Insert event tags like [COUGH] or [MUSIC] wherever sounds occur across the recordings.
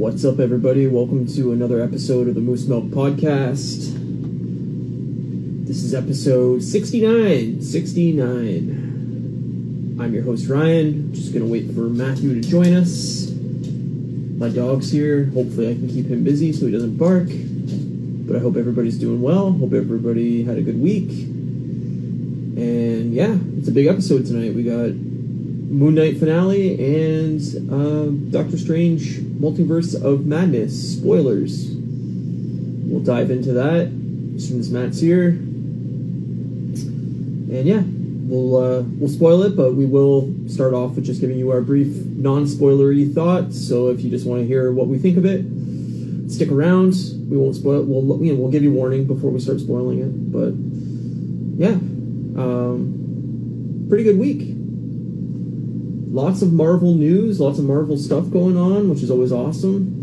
What's up, everybody? Welcome to another episode of the Moose Milk Podcast. This is episode 69. 69. I'm your host, Ryan. Just gonna wait for Matthew to join us. My dog's here. Hopefully, I can keep him busy so he doesn't bark. But I hope everybody's doing well. Hope everybody had a good week. And yeah, it's a big episode tonight. We got Moon Knight finale and uh, Doctor Strange Multiverse of Madness spoilers. We'll dive into that as soon as Matt's here. And yeah, we'll uh, we'll spoil it, but we will start off with just giving you our brief non-spoilery thoughts. So if you just want to hear what we think of it, stick around. We won't spoil. We'll you know, we'll give you warning before we start spoiling it. But yeah, um, pretty good week lots of Marvel news, lots of Marvel stuff going on, which is always awesome.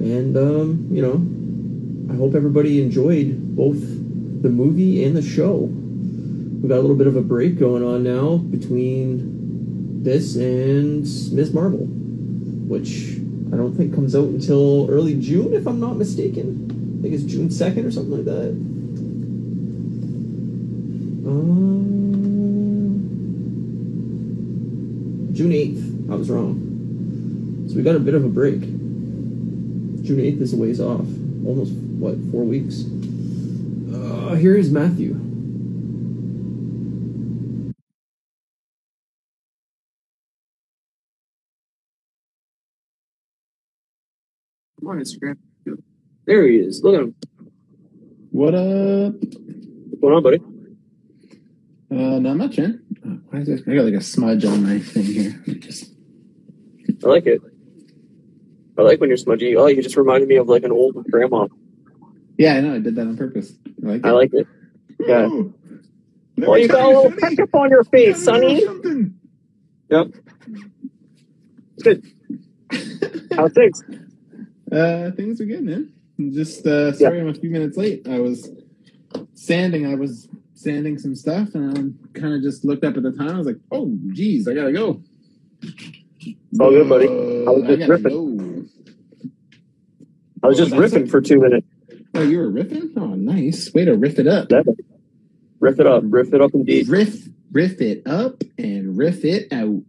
And um, you know, I hope everybody enjoyed both the movie and the show. We got a little bit of a break going on now between this and Ms. Marvel, which I don't think comes out until early June, if I'm not mistaken. I think it's June 2nd or something like that. Um, June 8th. I was wrong. So we got a bit of a break. June 8th is a ways off. Almost, what, four weeks? Uh, here is Matthew. Come on, Instagram. There he is. Look at him. What up? What's going on, buddy? Uh, not much, man. Oh, why is this? I got like a smudge on my thing here. Just I like it. I like when you're smudgy. Oh, you just reminded me of like an old grandma. yeah, I know. I did that on purpose. I like it. I like it. yeah. Ooh. Let Oh, me you got a little Sonny. ketchup on your face, Let Sonny. tell you. Yep. Good. How's things? Uh, things are good, man. Just uh, sorry, I'm a few minutes late. I was sanding. I was sanding some stuff, and I kind of just looked up at the time. I was like, "Oh, geez, I gotta go." All good, buddy. I was Uh, just gotta ripping. go. I was just Oh, it. for two minutes. Oh, you were riffing? Oh, nice. Way to riff it up. That- Riff it up. Riff it up indeed. Riff, riff it up and riff it out.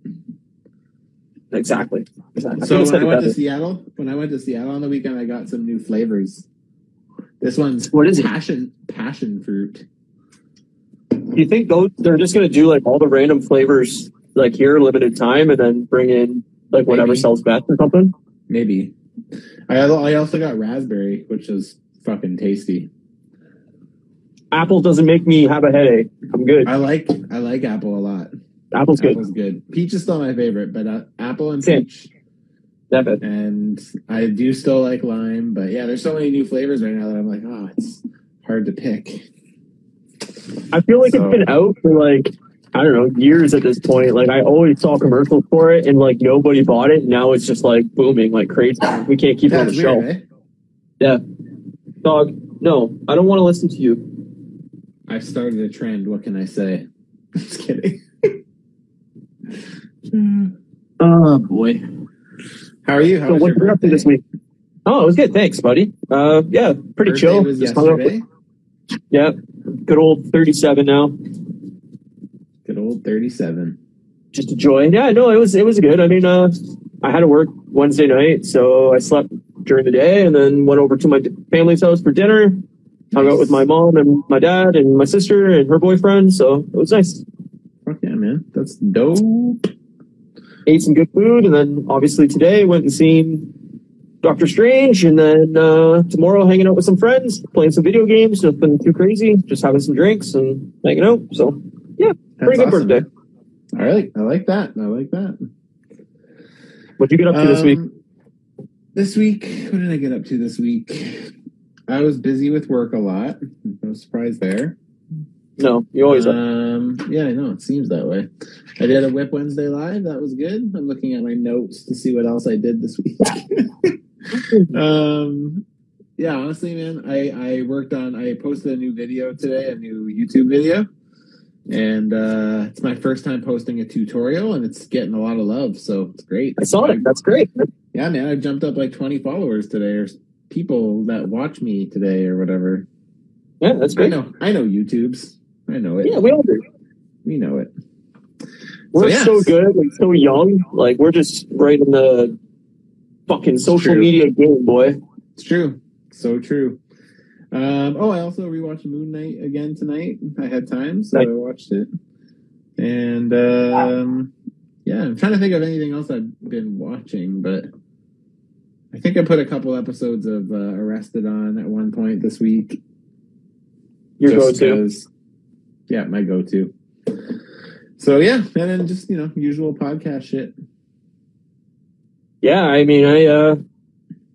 Exactly. exactly. So said when I it went to. Seattle, when I went to Seattle on the weekend, I got some new flavors. This one's What is it? passion passion fruit. Do you think those they're just gonna do like all the random flavors like here, limited time, and then bring in like whatever Maybe. sells best or something? Maybe. I I also got raspberry, which is fucking tasty. Apple doesn't make me have a headache. I'm good. I like I like apple a lot. Apple's good. Apple's good. Peach is still my favorite, but uh, apple and Same. peach. And I do still like lime, but yeah, there's so many new flavors right now that I'm like, oh, it's hard to pick. I feel like So- it's been out for like I don't know years at this point. Like I always saw commercials for it, and like nobody bought it. Now it's just like booming like crazy. We can't keep it on the That's shelf. eh? Yeah, dog. No, I don't want to listen to you. I've started a trend. What can I say? [LAUGHS] Just kidding. Oh boy. How are you? How So was what your you up birthday? this week? Oh, it was good. Thanks, buddy. Uh, yeah, pretty Birthday chill. was Just hung out with- yesterday. yeah, good old thirty-seven now. Good old 37. just a joy. Yeah, no, it was it was good. I mean, uh, I had to work Wednesday night, so I slept during the day, and then went over to my family's house for dinner. Hung out with my mom and my dad and my sister and her boyfriend. So it was nice. Fuck yeah, man. That's dope. Ate some good food, and then obviously today went and seen Doctor Strange, and then uh, tomorrow hanging out with some friends, playing some video games. Nothing too crazy, just having some drinks and hanging out. So yeah, pretty good awesome. birthday. I like, I like that. I like that. What'd you get up to this week? Um, This week, what did I get up to this week? I was busy with work a lot. No surprise there. No, you always are. Um, yeah, I know it seems that way. I did a Whip Wednesday live. That was good. I'm looking at my notes to see what else I did this week. [LAUGHS] [LAUGHS] um, yeah, honestly, man, I I worked on. I posted a new video today, a new YouTube video, and uh, it's my first time posting a tutorial, and it's getting a lot of love, so it's great. I saw it. That's great. Yeah, man, I jumped up like 20 followers today, or people that watch me today, or whatever. Yeah, that's I great. know, I know YouTube's. I know it. Yeah, we all do. We know it. We're yeah. so good and so young. Like we're just right in the fucking social media game, boy. It's true. So true. Um, oh, I also rewatched Moon Knight again tonight. I had time, so Nice. I watched it. And um, yeah, I'm trying to think of anything else I've been watching, but I think I put a couple episodes of uh, Arrested on at one point this week. Your go-to. Yeah, my go-to. So yeah, and then just you know usual podcast shit. Yeah, I mean, I uh,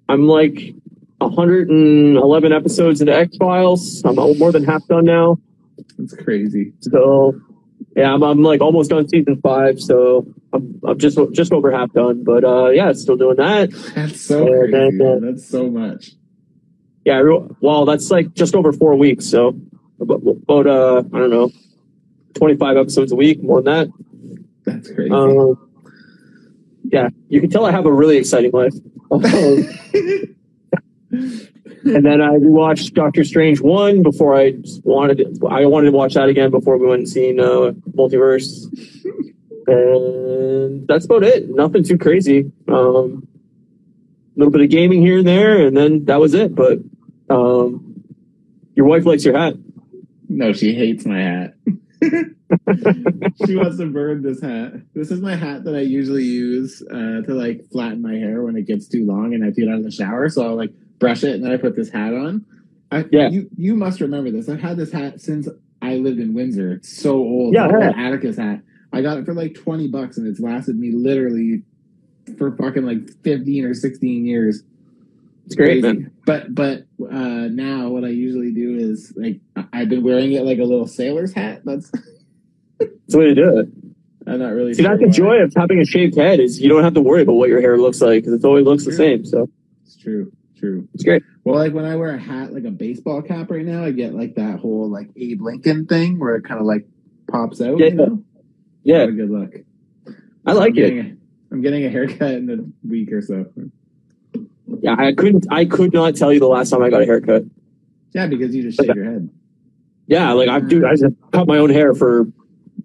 I'm like 111 episodes into X Files. I'm more than half done now. It's crazy. So yeah, I'm, I'm like almost done season five. So I'm, I'm just just over half done. But uh, yeah, still doing that. That's so Yeah, crazy. man. That's so much. Yeah, I re- well, that's like just over four weeks. So about, about uh, I don't know, 25 episodes a week, more than that. That's crazy. Um, yeah, you can tell I have a really exciting life. Um, [LAUGHS] and then I watched Doctor Strange one before I wanted to, I wanted to watch that again before we went and seen uh, Multiverse, and that's about it. Nothing too crazy. Um, a little bit of gaming here and there, and then that was it. But um, your wife likes your hat. No, she hates my hat. [LAUGHS] [LAUGHS] she wants to burn this hat. This is my hat that I usually use uh, to like flatten my hair when it gets too long and I do it out of the shower. So I'll like brush it and then I put this hat on. I, Yeah. You you must remember this. I've had this hat since I lived in Windsor. It's so old. Yeah, yeah. Atticus hat. I got it for like twenty bucks and it's lasted me literally for fucking like fifteen or sixteen years. It's great, Crazy. man. But but uh, now what I usually do is like I've been wearing it like a little sailor's hat. That's [LAUGHS] That's the way to do it. I'm not really. See, sure that's the why. joy of having a shaved head is you don't have to worry about what your hair looks like because it always looks the same. So It's true. True. it's great. Well, like when I wear a hat, like a baseball cap right now, I get like that whole like Abe Lincoln thing where it kind of like pops out. Yeah. You know? Yeah, good look. I like I'm it. a- I'm getting a haircut in a week or so. Yeah, I couldn't. I could not tell you the last time I got a haircut. Yeah, because you just shave your head. Yeah, like I do. I just cut my own hair for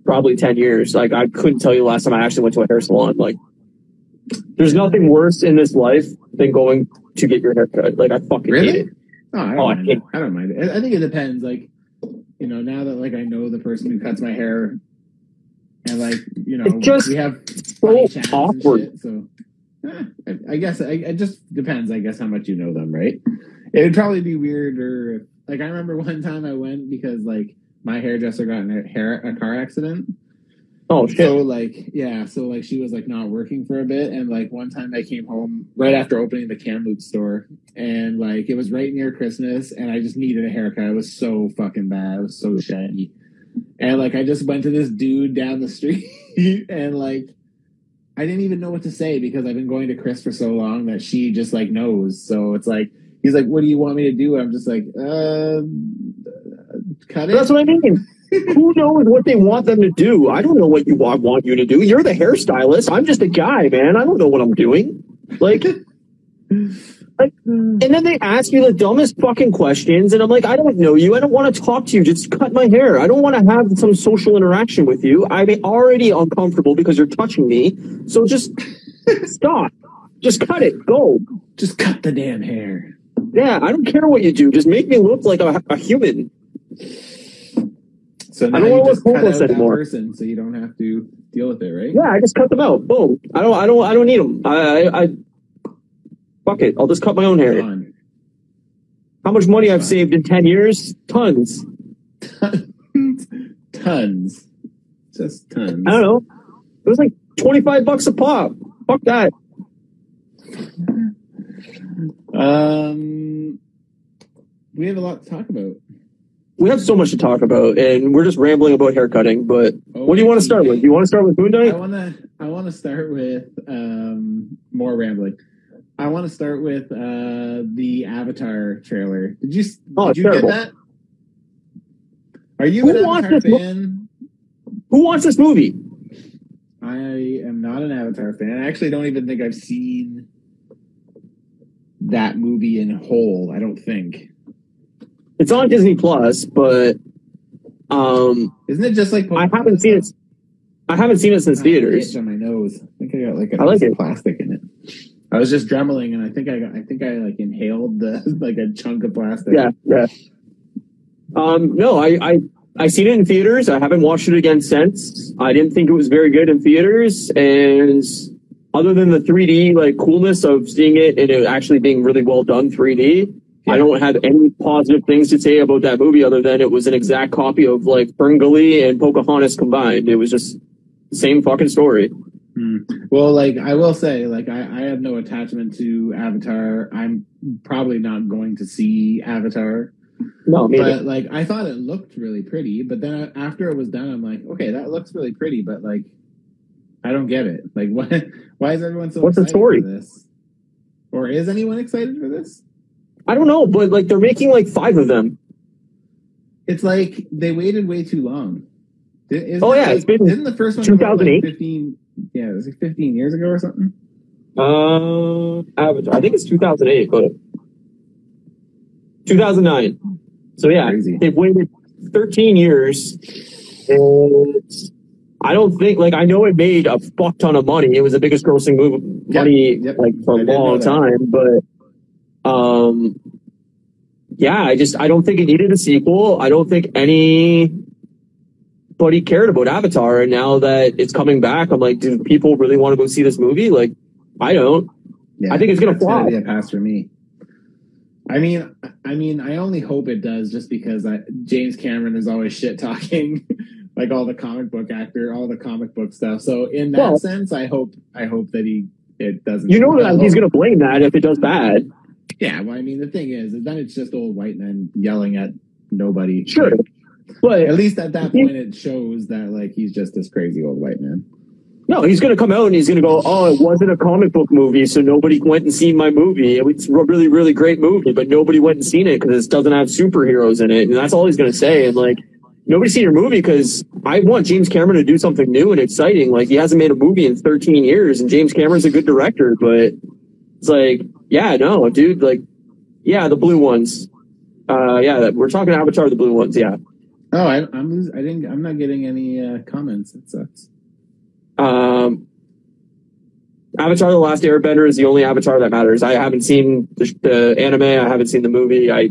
probably ten years. Like I couldn't tell you last time I actually went to a hair salon. Like, there's nothing worse in this life than going to get your hair cut. Like I fucking Really? hate it. Oh, I don't, Oh, I mind hate- I don't mind it. I I think it depends. Like, you know, now that like I know the person who cuts my hair, and like you know, It's just we have So funny chats and awkward. shit, so eh, I, I guess I, it just depends. I guess how much you know them, right? It would probably be weirder. Like I remember [LAUGHS] one time I went because like my hairdresser got in a hair a car accident. Oh shit. So like yeah, so like she was like not working for a bit, and like one time I came home right after opening the Kamloops store, and like it was right near Christmas, and I just needed a haircut. It was so fucking bad. It was so shaggy, and like I just went to this dude down the [LAUGHS] street, and like I didn't even know what to say because I've been going to Chris for so long that she just like knows. So it's like he's like, "What do you want me to do?" I'm just like, "Uh, cut it." That's what I mean. Who knows what they want them to do? I don't know what you want, want you to do. You're the hairstylist. I'm just a guy, man. I don't know what I'm doing. Like, like, and then they ask you the dumbest fucking questions, and I'm like, I don't know you. I don't want to talk to you. Just cut my hair. I don't want to have some social interaction with you. I'm already uncomfortable because you're touching me. So just stop. Just cut it. Go. just cut the damn hair. Yeah, I don't care what you do. Just make me look like a, a human. So now don't you wanna look homeless anymore. person, so you don't have to deal with it, right? Yeah, I just cut them out. Boom. I don't. I don't. I don't need them. I. I, I fuck it. I'll just cut my own hair. How much money I've saved in ten years? Tons. tons, just tons. I don't know. It was like twenty five bucks a pop. Fuck that. Um, we have a lot to talk about. We have so much to talk about, and we're just rambling about haircutting. But what do you want to start with? Do you want to start with Moon I want to. I want to start with um more rambling. I want to start with uh the Avatar trailer. Did you? Oh, did you terrible. get that? Are you Who an wants Avatar this mo- fan? Who wants this movie? I am not an Avatar fan. I actually don't even think I've seen that movie in whole. I don't think. It's on Disney Plus, but um, Isn't it just like I haven't seen it. I haven't seen it since theaters. on my nose. I think I got like a I like it. plastic in it. I was just dremeling, and I think I got, I think I like inhaled the [LAUGHS] like a chunk of plastic. Yeah, yeah. Um, no, I, I, I seen it in theaters. I haven't watched it again since. I didn't think it was very good in theaters, and other than the 3D like coolness of seeing it and it actually being really well done 3D, I don't have any positive things to say about that movie other than it was an exact copy of like Ferngully and Pocahontas combined. It was just the same fucking story. Hmm. Well, like I will say, like I, I have no attachment to Avatar. I'm probably not going to see Avatar. No. But like I thought it looked really pretty, but then after it was done, I'm like, okay, that looks really pretty, but like I don't get it. Like [LAUGHS] why why is everyone so What's the story? for this? Or is anyone excited for this? I don't know, but like they're making like five of them. It's like they waited way too long. Isn't Oh, yeah, like- it's been Didn't the first one come out, like 2008? 15 yeah, it was like 15 years ago or something. Uh, I think it's 2008, but 2009. So yeah, Crazy. they've waited 13 years, and I don't think like I know it made a fuck ton of money. It was the biggest grossing movie Yep, money yep. like for I a long time, but um, yeah, I just I don't think it needed a sequel. I don't think anybody cared about Avatar, and now that it's coming back, I'm like, do people really want to go see this movie? Like, I don't. Yeah, I think it's gonna flop. be a pass for me. I mean, I mean, I only hope it does, just because I, James Cameron is always shit talking, [LAUGHS] like all the comic book actor, all the comic book stuff. So in that Well- sense, I hope, I hope that he it doesn't. You know that he's going to blame that if it does bad. Yeah, well, I mean, the thing is, then it's just old white men yelling at nobody. Sure. At But least at that point, it shows that like he's just this crazy old white man. no, he's going to come out and he's going to go, oh, it wasn't a comic book movie, so nobody went and seen my movie. It's a really, really great movie, but nobody went and seen it because it doesn't have superheroes in it. And that's all he's going to say. And like, nobody's seen your movie because I want James Cameron to do something new and exciting. Like, he hasn't made a movie in 13 years, and James Cameron's a good director, but it's like, yeah, no, dude, like, yeah, the blue ones. Uh, yeah, we're talking Avatar, the blue ones, yeah. Oh, I, I'm losing. I didn't. I'm not getting any uh, comments. It sucks. Um, Avatar: The Last Airbender is the only Avatar that matters. I haven't seen the, the anime. I haven't seen the movie. I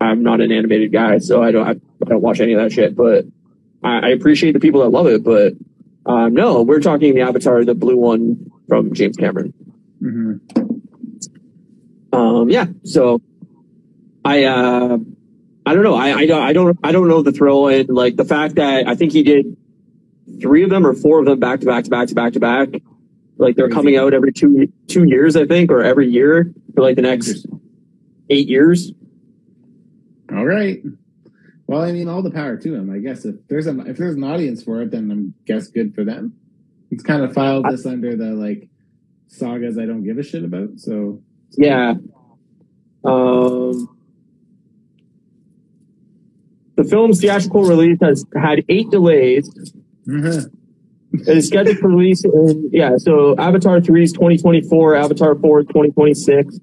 I'm not an animated guy, so I don't I, I don't watch any of that shit. But I, I appreciate the people that love it. But um, no, we're talking the Avatar, the blue one from James Cameron. hmm Um, yeah. So I uh, I don't know. I, I don't I don't I don't know the thrill and like the fact that I think he did three of them or four of them back to back to back to back to back. Like they're coming out every two two years, I think, or every year for like the next eight years. All right. Well, I mean, all the power to him. I guess if there's a, if there's an audience for it, then I'm guess good for them. It's kind of filed this under the like sagas I don't give a shit about. So Yeah. Um, the film's theatrical release has had eight delays. Mhm. It is scheduled for release in, yeah, so Avatar 3 is 2024, Avatar 4 is 2026,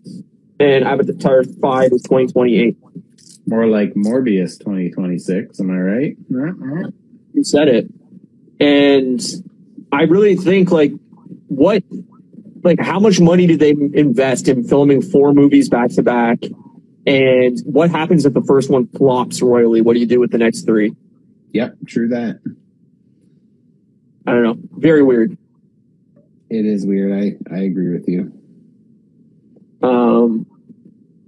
and Avatar 5 is 2028. more like Morbius 2026. Am I right? You said it. And I really think, like, what, like, how much money did they invest in filming four movies back to back? And what happens if the first one flops royally? What do you do with the next three? Yep, true that. I don't know. Very weird. It is weird. I I agree with you. Um,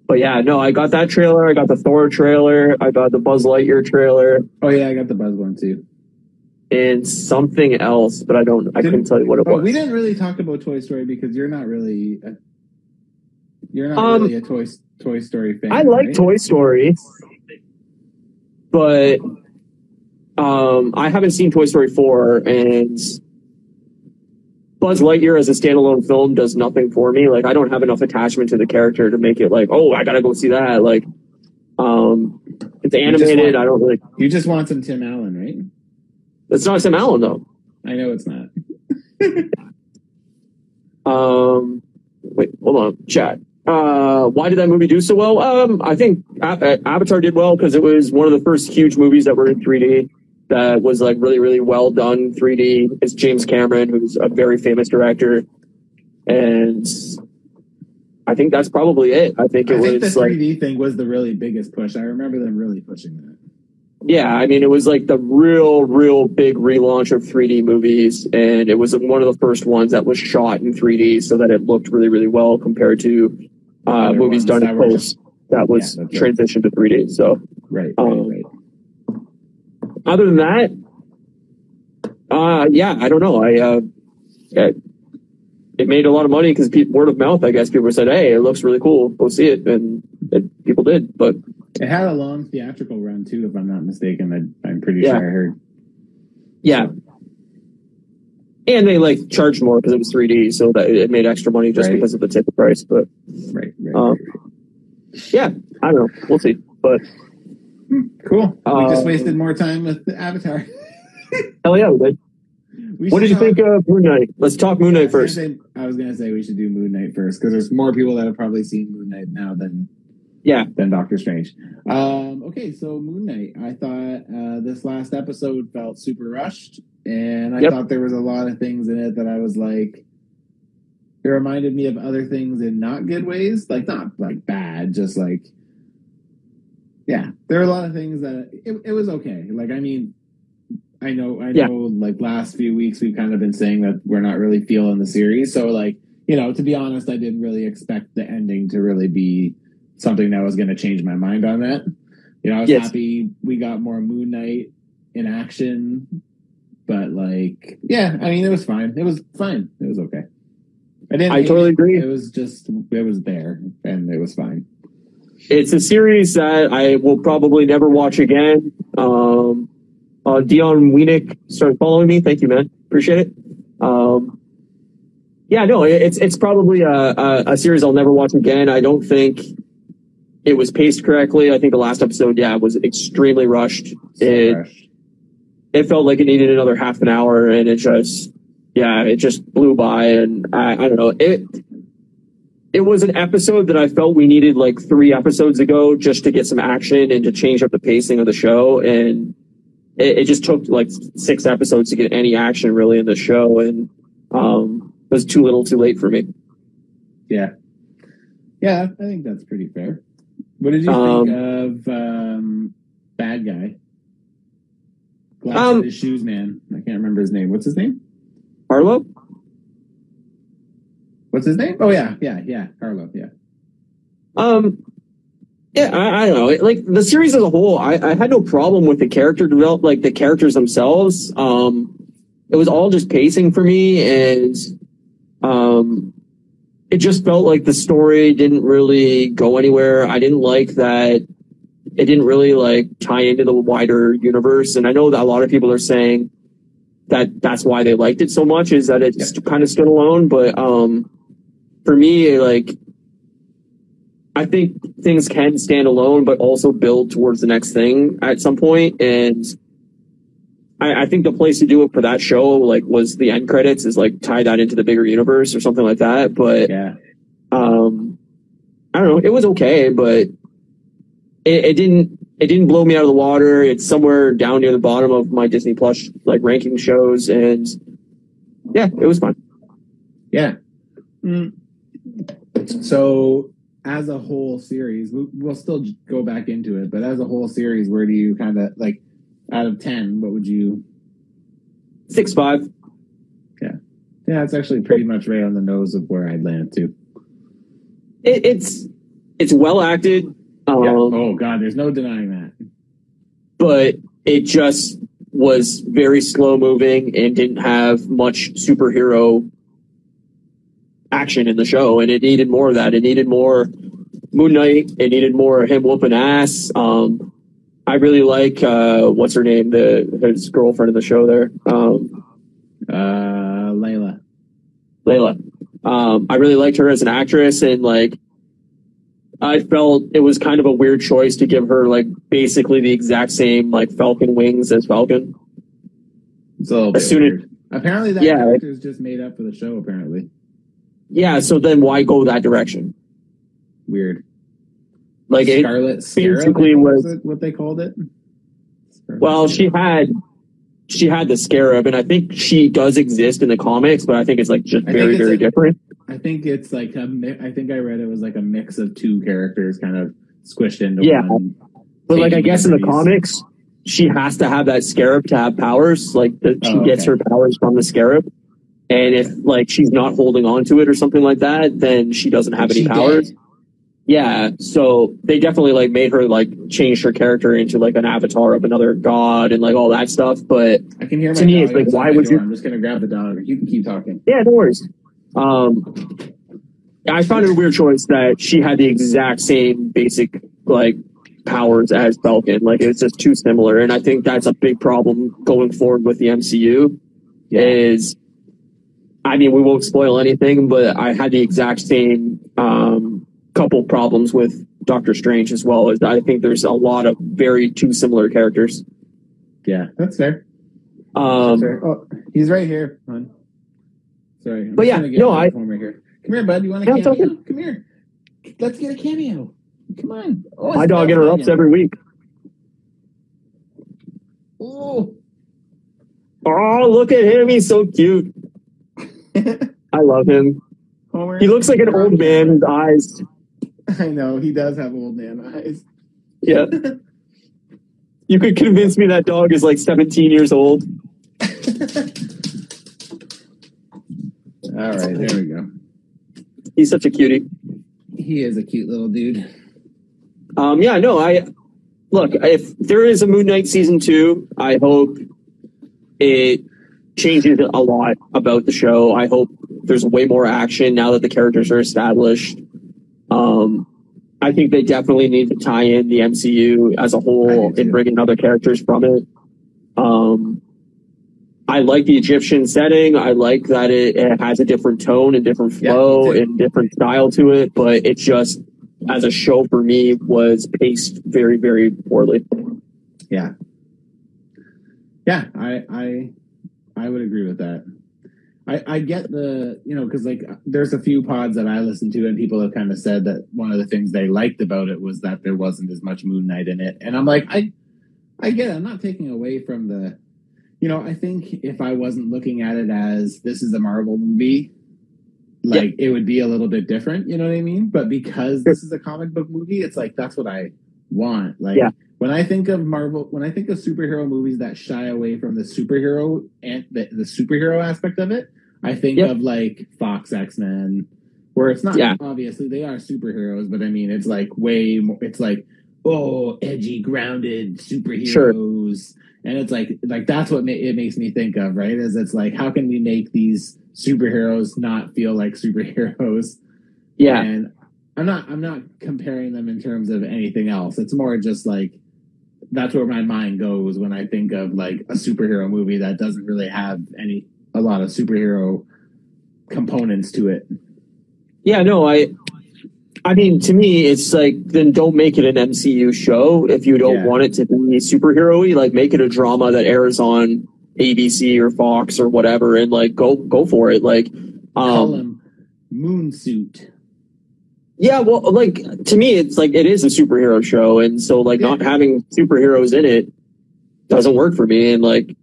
but yeah, no, I got that trailer. I got the Thor trailer. I got the Buzz Lightyear trailer Oh yeah, I got the buzz one too. And something else, but I don't, I Didn't- couldn't tell you what it was. we didn't really talk about Toy Story because you're not really a, you're not Um, really a Toy Toy Story fan. I like right? Toy Story, but um, I haven't seen Toy Story 4 and Buzz Lightyear as a standalone film does nothing for me. Like I don't have enough attachment to the character to make it like, oh, I gotta go see that. Like, um, it's animated. want- I don't really. You just want some Tim Allen, right? It's not Sam Allen though. I know it's not. [LAUGHS] Um, wait, hold on, chat. Uh, why did that movie do so well? Um, I think A- Avatar did well because it was one of the first huge movies that were in 3D that was like really, really well done 3D. It's James Cameron, who's a very famous director, and I think that's probably it. I think it I think the was like 3D thing was the really biggest push. I remember them really pushing that. Yeah, I mean, it was like the real, real big relaunch of 3D movies, and it was one of the first ones that was shot in 3D, so that it looked really, really well compared to uh, movies done in post that was Yeah, that's right. transitioned to 3D. So, Right, right, Um, right. other than that, uh, yeah, I don't know. I uh, it, it made a lot of money because word of mouth. I guess people said, "Hey, it looks really cool. Go see it," and it, people did. But It had a long theatrical run too, if I'm not mistaken. I, I'm pretty Yeah. sure I heard. yeah. And they like charged more because it was 3D, so that it made extra money just Right. because of the ticket price. But Right, right, Um, right, yeah, I don't know. We'll see. But Cool. we just uh, wasted more time with Avatar. [LAUGHS] hell yeah, we did. We What did you talk- think of Moon Knight? Let's talk Moon Knight first. I was gonna say we should do Moon Knight first because there's more people that have probably seen Moon Knight now than Yeah. [LAUGHS] than Doctor Strange. Um, okay, so Moon Knight. I thought uh, this last episode felt super rushed, and I Yep. thought there was a lot of things in it that I was like, it reminded me of other things in not good ways, like not like bad, just like, yeah, there are a lot of things that it, it was okay. Like, I mean. I know, I Yeah. know. Like last few weeks, we've kind of been saying that we're not really feeling the series. So, like, you know, to be honest, I didn't really expect the ending to really be something that was going to change my mind on that. You know, I was Yes. happy we got more Moon Knight in action, but like, yeah, I mean, it was fine. It was fine. It was okay. I didn't. I totally it. agree. It was just, it was there, and it was fine. It's a series that I will probably never watch again. Um, uh, Dion Weenick started following me. Thank you, man. Appreciate it. Um, yeah, no, it's it's probably a, a, a series I'll never watch again. I don't think it was paced correctly. I think the last episode, yeah, was extremely rushed. So It- fresh. it felt like it needed another half an hour and it just yeah it just blew by and i, I don't know it it was an episode that i felt we needed like three episodes ago just to get some action and to change up the pacing of the show and it, it just took like six episodes to get any action really in the show and um it was too little too late for me Yeah. Yeah, I think that's pretty fair. What did you Um, think of um, Bad Guy? Glass Um, in his shoes, man. I can't remember his name. What's his name? harrow What's his name? Oh yeah, yeah, yeah. Harrow, yeah. Um, yeah, I, I don't know. It- Like the series as a whole, I, I had no problem with the character develop, like the characters themselves. Um, it was all just pacing for me, and um, it just felt like the story didn't really go anywhere. I didn't like that. It didn't really like tie into the wider universe, and I know that a lot of people are saying that that's why they liked it so much is that it's kind of stood alone. But um, for me, like I think things can stand alone, but also build towards the next thing at some point. And I, I think the place to do it for that show, like, was the end credits, is like tie that into the bigger universe or something like that. But Yeah. um, I don't know, it was okay, but it, it didn't. It didn't blow me out of the water. It's somewhere down near the bottom of my Disney Plus like ranking shows, and yeah, it was fun. Yeah. Mm. So, as a whole series, we- we'll still go back into it, but as a whole series, where do you kind of like, out of 10, what would you? Six five. Yeah, yeah, it's actually pretty much right on the nose of where I'd land too. It, it's it's well acted. Um, Yeah. Oh, God, there's no denying that. but it just was very slow moving and didn't have much superhero action in the show and it needed more of that it needed more moon knight it needed more him whooping ass um i really like uh what's her name the his girlfriend in the show there um Uh, Layla. Layla. Um, I really liked her as an actress, and like, I felt it was kind of a weird choice to give her like basically the exact same like Falcon wings as Falcon. It's a little As soon as- Apparently, that Yeah. character is just made up for the show. Apparently, Yeah, so then why go that direction? weird. Like it, Scarlet Scarab basically was was- it what they called it. Scarlet well, she had she had the scarab, and I think she does exist in the comics, but I think it's like just very, very a- different. I think it's like a. I think I read it was like a mix of two characters, kind of squished into Yeah. one. But like I guess in the comics, she has to have that scarab to have powers. Like the, she Oh, gets her powers from the scarab. And if like she's not holding on to it or something like that, then she doesn't have any she powers. Yeah. So they definitely like made her like change her character into like an avatar of another god and like all that stuff. But I can hear my To me, dog it's like, why would you- I'm just gonna grab the dog. You can keep talking. yeah, no worries. Um, I found it a weird choice that she had the exact same basic like powers as Falcon. Like it's just too similar, and I think that's a big problem going forward with the MCU. Is I mean, we won't spoil anything, but I had the exact same um, couple problems with Doctor Strange as well. As I think there's a lot of very two similar characters. Yeah, that's fair. Um, Sorry. Oh, he's right here. hon. Sorry. I'm But yeah, get no, I- here. Come here, bud. You want a Yeah, it's cameo? okay. Come here. Let's get a cameo. Come on. Oh, my dog interrupts again. every week. Oh. Oh, look at him! He's so cute. [LAUGHS] I love him. Homer. He looks like an old man. His eyes. [LAUGHS] I know he does have old man eyes. Yeah. [LAUGHS] You could convince me that dog is like 17 years old. All right, there we go. He's such a cutie. He is a cute little dude. Um, yeah, no, I look. If there is a Moon Knight season two, I hope it changes a lot about the show. I hope there's way more action now that the characters are established. Um, I think they definitely need to tie in the MCU as a whole and bring in other characters from it. Um, I like the Egyptian setting. I like that it, it has a different tone and different flow too. and different style to it, but it just, as a show for me, was paced very, very poorly. Yeah. Yeah, I I I would agree with that. I I get the you know because like there's a few pods that I listen to and people have kind of said that one of the things they liked about it was that there wasn't as much Moon Knight in it, and I'm like I I get it. I'm not taking away from the you know I think if I wasn't looking at it as this is a Marvel movie. Like it would be a little bit different, you know what I mean? But because this is a comic book movie, it's like that's what I want. Like Yeah. when I think of Marvel, when I think of superhero movies that shy away from the superhero and the, the superhero aspect of it, I think Yep. of like Fox X Men, where it's not Yeah. obviously they are superheroes, but I mean it's like way more. It's like oh, edgy, grounded superheroes, and it's like like that's what ma- it makes me think of, right? Is it's like how can we make these superheroes not feel like superheroes? Yeah. And I'm not I'm not comparing them in terms of anything else. It's more just like that's where my mind goes when I think of like a superhero movie that doesn't really have any a lot of superhero components to it. Yeah, no, I I mean to me it's like then don't make it an MCU show if you don't Yeah. want it to be superhero-y, like make it a drama that airs on ABC or Fox or whatever and like go go for it. Like Call um Moon Suit. yeah, well like to me it's like it is a superhero show and so like Yeah. not having superheroes in it doesn't work for me and like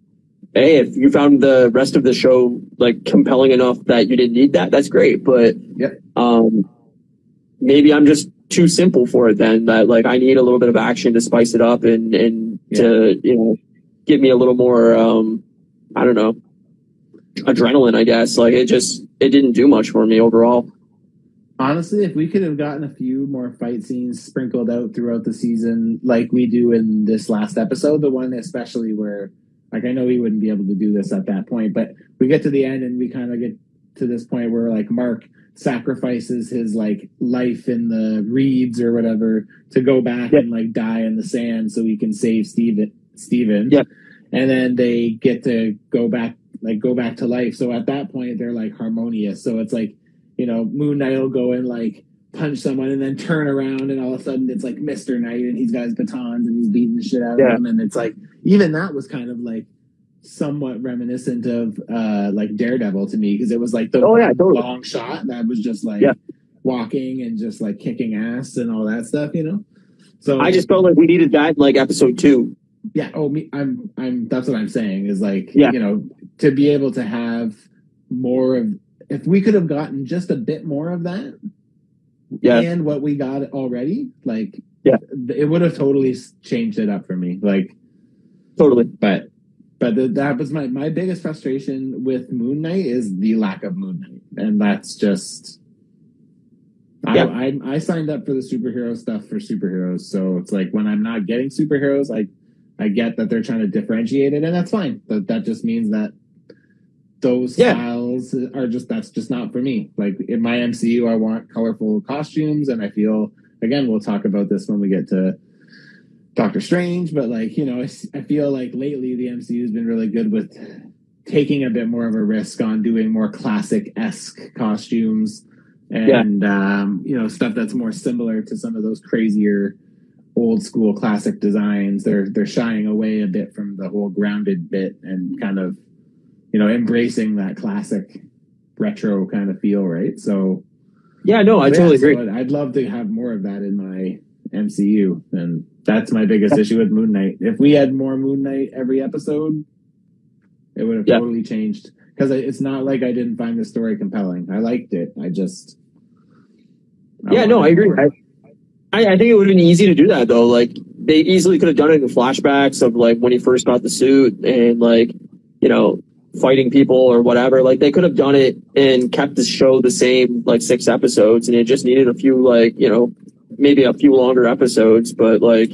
hey, if you found the rest of the show like compelling enough that you didn't need that, that's great. But Yep. um, maybe I'm just too simple for it then. That like I need a little bit of action to spice it up and and to you know give me a little more um, I don't know adrenaline. I guess like it just it didn't do much for me overall. Honestly, if we could have gotten a few more fight scenes sprinkled out throughout the season, like we do in this last episode, the one especially where, like, I know we wouldn't be able to do this at that point, but we get to the end and we kind of get to this point where, like, Mark sacrifices his like life in the reeds or whatever to go back Yeah. and like die in the sand so he can save Steven Steven. Yeah. And then they get to go back like go back to life. So at that point they're like harmonious. So it's like, you know, Moon Knight will go and like punch someone and then turn around and all of a sudden it's like Mr. Knight and he's got his batons and he's beating the shit out Yeah. of him And it's like even that was kind of like somewhat reminiscent of uh like Daredevil to me because it was like the Oh, yeah, totally. long shot that was just like Yeah. walking and just like kicking ass and all that stuff, you know. So I just felt like we needed that like episode two. yeah. Oh, me. I'm. I'm. That's what I'm saying is like Yeah. you know to be able to have more of if we could have gotten just a bit more of that Yeah. and what we got already like Yeah. it would have totally changed it up for me like Totally. but but the, that was my my biggest frustration with Moon Knight is the lack of Moon Knight, and that's just. Yeah. I, I I signed up for the superhero stuff for superheroes, so it's like when I'm not getting superheroes, I I get that they're trying to differentiate it, and that's fine. But that just means that those Yeah. Are just that's just not for me. Like in my MCU, I want colorful costumes, and I feel again we'll talk about this when we get to Doctor Strange, but like you know, I feel like lately the MCU has been really good with taking a bit more of a risk on doing more classic esque costumes and um, you know stuff that's more similar to some of those crazier old school classic designs. They're they're shying away a bit from the whole grounded bit and kind of you know embracing that classic retro kind of feel, right? So Yeah, no, I yeah, totally so agree. I'd, I'd love to have more of that in my MCU, and that's my biggest issue with Moon Knight. If we had more Moon Knight every episode, it would have Yeah. totally changed. Because it's not like I didn't find the story compelling. I liked it. I just yeah, no, I agree. I, I, I think it would have been easy to do that though. Like they easily could have done it in flashbacks of like when he first got the suit and like, you know, fighting people or whatever. Like they could have done it and kept the show the same like six episodes and it just needed a few like, you know, maybe a few longer episodes, but like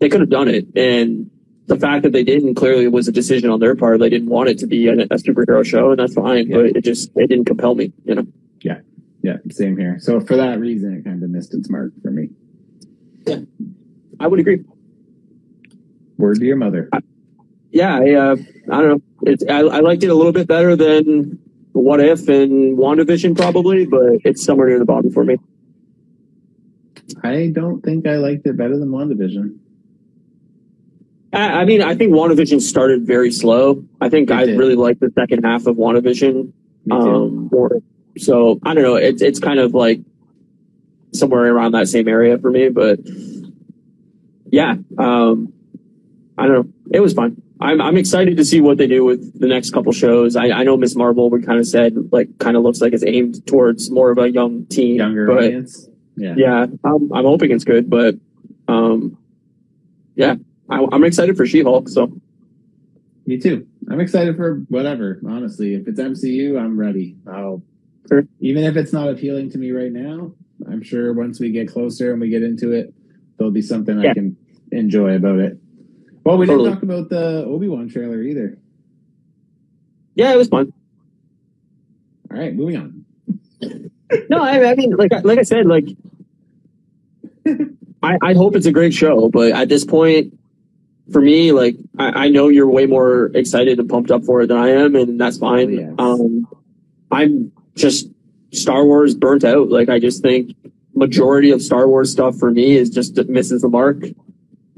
they could have done it. And the fact that they didn't clearly was a decision on their part. They didn't want it to be a, a superhero show and that's fine, Yeah. but it just, it didn't compel me, you know? yeah, yeah, same here. So for that reason, it kind of missed its mark for me. Yeah, I would agree. Word to your mother. yeah, I, uh, I don't know. It's I, I liked it a little bit better than What If and WandaVision probably, but it's somewhere near the bottom for me. I don't think I liked it better than WandaVision. I, I mean, I think WandaVision started very slow. I think It I did. really liked the second half of WandaVision um, more. So I don't know. It's it's kind of like somewhere around that same area for me, but yeah, um, I don't know. It was fun. I'm I'm excited to see what they do with the next couple shows. I, I know Miss Marvel. We kind of said like kind of looks like it's aimed towards more of a young teen, Younger but audience. Yeah. yeah, I'm, I'm hoping it's good. But um, yeah, I, I'm excited for She-Hulk. So Me too. I'm excited for whatever. Honestly, if it's MCU, I'm ready. I'll Sure. even if it's not appealing to me right now. I'm sure once we get closer and we get into it, there'll be something I can enjoy about it. Well, we Totally. didn't talk about the Obi Wan trailer either. yeah, it was fun. All right, moving on. No, I, I mean, like like I said, like I, I hope it's a great show, but at this point, for me, like I, I know you're way more excited and pumped up for it than I am, and that's fine. Oh, yes. Um, I'm just Star Wars burnt out. Like I just think majority of Star Wars stuff for me is just misses the mark,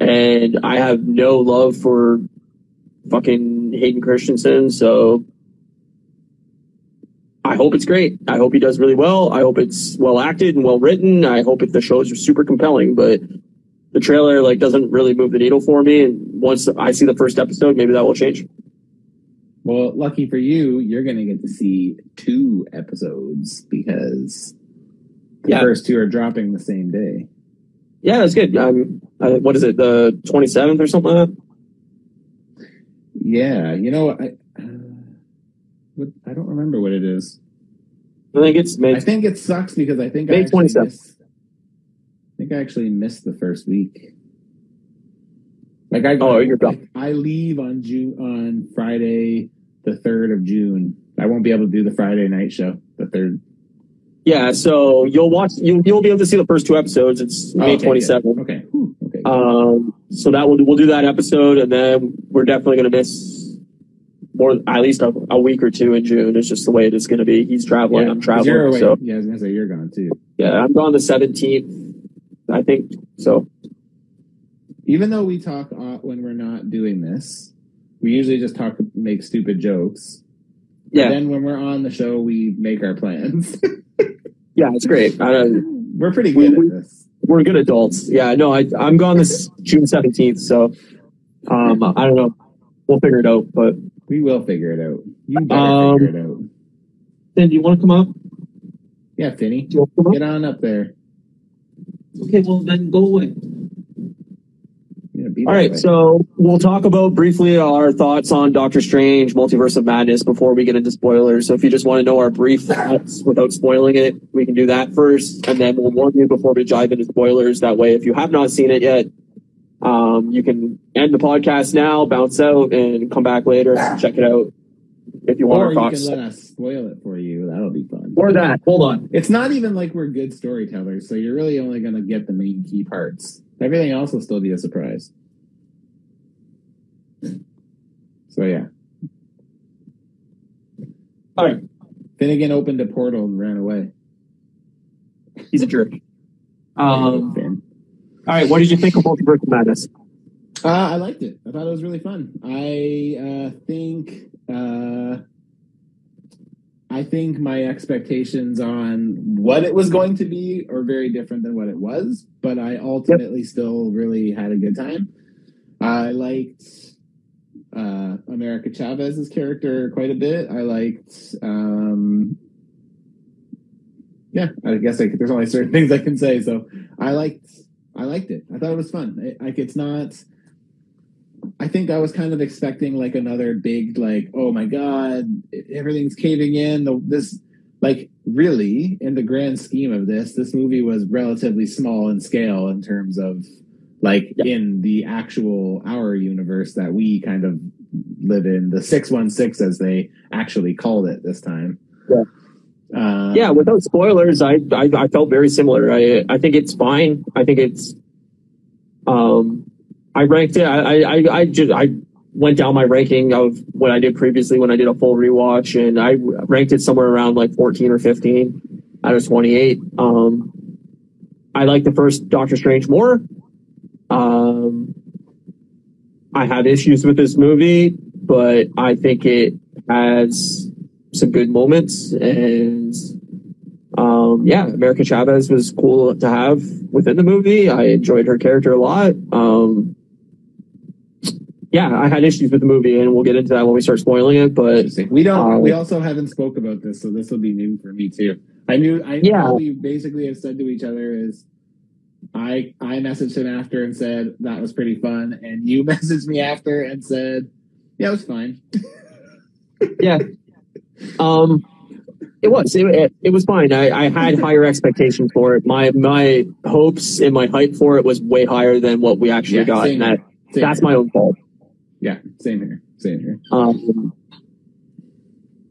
and I have no love for fucking Hayden Christensen. So I hope it's great. I hope he does really well. I hope it's well acted and well written. I hope if the shows are super compelling, but the trailer like doesn't really move the needle for me. And once I see the first episode, maybe that will change. Well, lucky for you, you're going to get to see two episodes because the Yeah. first two are dropping the same day. Yeah, that's good. Um, uh, what is it? The 27th or something like that? Yeah, you know, I uh, what, I don't remember what it is. I think it's May. I think it sucks because I think May I actually 27th. missed, I think I actually missed the first week. Like I Oh, you're done. I leave on June on Friday the third of June. I won't be able to do the Friday night show. The third. Yeah, so you'll watch. You, you'll be able to see the first two episodes. It's May Oh, okay, 27th. good. Okay. Um, so that will we'll do that episode, and then we're definitely going to miss more at least a, a week or two in June. It's just the way it is going to be. He's traveling. I'm 'cause You're traveling. So Yeah, I was gonna say you're gone too. yeah, I'm gone the 17th. I think so. Even though we talk uh, when we're not doing this, we usually just talk, make stupid jokes. Yeah, And then when we're on the show, we make our plans. [LAUGHS] yeah, it's great. I, we're pretty good We- at this. We're good adults. Yeah, no, I, I'm gone this June 17th, so um, I don't know. We'll figure it out. But We will figure it out. You better Um, figure it out. then, do you want to come up? Yeah, Finny, Do you want to come up? get on up there. Okay, well then go away. You know, be All right, way. so we'll talk about briefly our thoughts on Doctor Strange, Multiverse of Madness before we get into spoilers. So if you just want to know our brief thoughts without spoiling it, we can do that first, and then we'll warn you before we dive into spoilers. That way, if you have not seen it yet, um, you can end the podcast now, bounce out, and come back later and check it out if you want or our you can let us spoil it for you. That'll be fun. Or that. Hold on. It's not even like we're good storytellers, so you're really only going to get the main key parts. Everything else will still be a surprise. So yeah, All right. Finnegan opened a portal and ran away. He's a jerk. [LAUGHS] Um, all right. What did you think of Multiverse Madness? Uh, I liked it. I thought it was really fun. I uh, think uh, I think my expectations on what it was going to be are very different than what it was, but I ultimately still really had a good time. I liked uh, America Chavez's character quite a bit. I liked, um, yeah, I guess I, there's only certain [LAUGHS] things I can say. So I liked, I liked it. I thought it was fun. Like it's not. I think I was kind of expecting like another big like oh my god everything's caving in the, this like really in the grand scheme of this this movie was relatively small in scale in terms of like Yeah. in the actual our universe that we kind of live in the 616 as they actually called it this time Yeah. um, yeah, without spoilers, I, I I felt very similar. I I think it's fine. I think it's um I ranked it. I I I, just I went down my ranking of what I did previously when I did a full rewatch, and I ranked it somewhere around like 14 or 15 out of 28. Um, I like the first Doctor Strange more. Um, I have issues with this movie, but I think it has some good moments and um yeah america chavez was cool to have within the movie i enjoyed her character a lot um yeah i had issues with the movie and we'll get into that when we start spoiling it but We don't. Um, we also haven't spoke about this, so this will be new for me too. I knew. I Yeah. all we basically have said to each other is, I I messaged him after and said that was pretty fun, and you [LAUGHS] messaged me after and said, yeah, it was fine. [LAUGHS] yeah um it was it, it, it was fine I, I had higher expectations for it my my hopes and my hype for it was way higher than what we actually Yeah, got and that that's my own fault yeah. Same here. Same here. Um,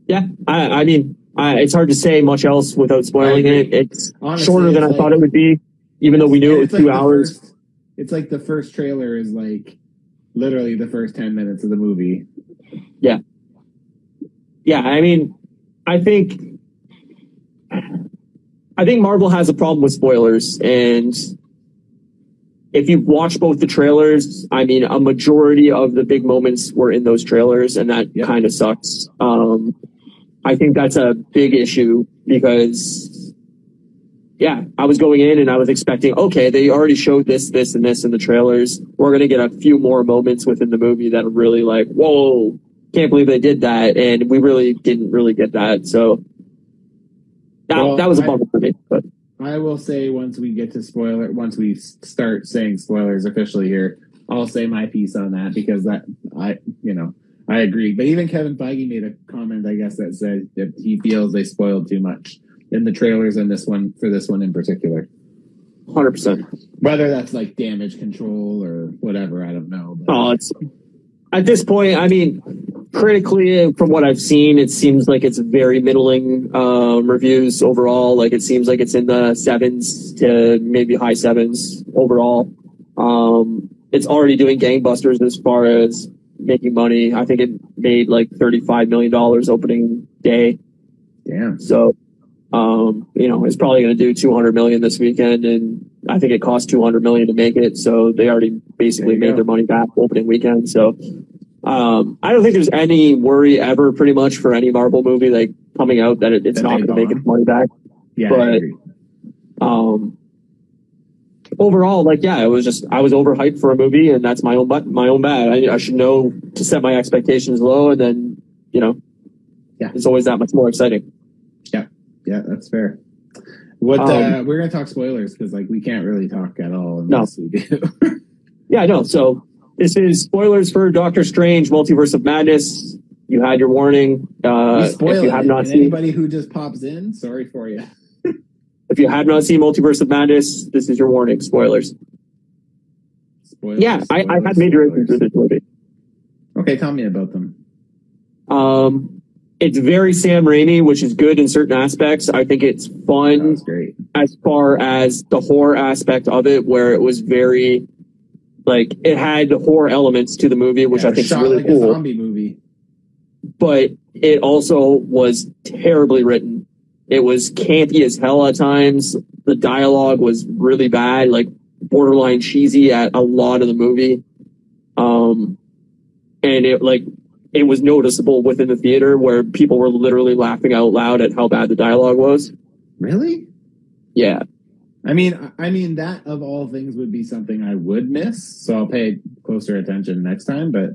yeah, I, I mean, I, it's hard to say much else without spoiling it. It's Honestly, shorter than I thought it would be, even though we knew it was It's like two hours. first- it's like the first trailer is like literally the first ten minutes of the movie. Yeah. Yeah, I mean, I think, I think Marvel has a problem with spoilers, and if you've watched both the trailers, I mean, a majority of the big moments were in those trailers, and that Yep. kind of sucks. Um, I think that's a big issue because, yeah, I was going in and I was expecting, okay, they already showed this, this, and this in the trailers. We're going to get a few more moments within the movie that are really like, whoa, can't believe they did that. And we really didn't really get that. So that, Well, that was a bummer for me. But I will say once we get to spoiler, once we start saying spoilers officially here, I'll say my piece on that because that I, you know, I agree. But even Kevin Feige made a comment, I guess, that said that he feels they spoiled too much in the trailers and this one for this one in particular. 100%. Whether that's like damage control or whatever, I don't know. But Oh, it's at this point. I mean, critically, from what I've seen, it seems like it's very middling um, reviews overall. Like it seems like it's in the sevens to maybe high sevens overall. Um, it's already doing gangbusters as far as making money. I think it made like thirty-five million dollars opening day. damn. So, um, you know, it's probably going to do 200 million this weekend. And I think it cost 200 million to make it. So they already basically made go. their money back opening weekend. So, Um, I don't think there's any worry ever, pretty much, for any Marvel movie like coming out that it, it's That not going to make its money back. Yeah, But- I agree. Um, overall, like, yeah, it was just I was overhyped for a movie, and that's my own but my own bad. I, I should know to set my expectations low, and then you know, Yeah. it's always that much more exciting. Yeah, yeah, that's fair. What Um, uh, we're gonna talk spoilers because like we can't really talk at all unless we do. [LAUGHS] Yeah, I know. So this is spoilers for Doctor Strange: Multiverse of Madness. You had your warning. Uh, we if you have not seen, anybody who just pops in, sorry for you. [LAUGHS] if you have not seen Multiverse of Madness, this is your warning. Spoilers. Spoilers, Yeah, I, I had major issues with this movie. Okay, tell me about them. Um, it's very Sam Raimi, which is good in certain aspects. I think it's fun was great. as far as the horror aspect of it, where it was very like it had horror elements to the movie, which Yeah, I think is really like a cool. zombie movie. But it also was terribly written. It was campy as hell at times. The dialogue was really bad, like borderline cheesy at a lot of the movie. Um, and it like it was noticeable within the theater where people were literally laughing out loud at how bad the dialogue was. Really? Yeah. I mean, I mean that of all things would be something I would miss, so I'll pay closer attention next time. But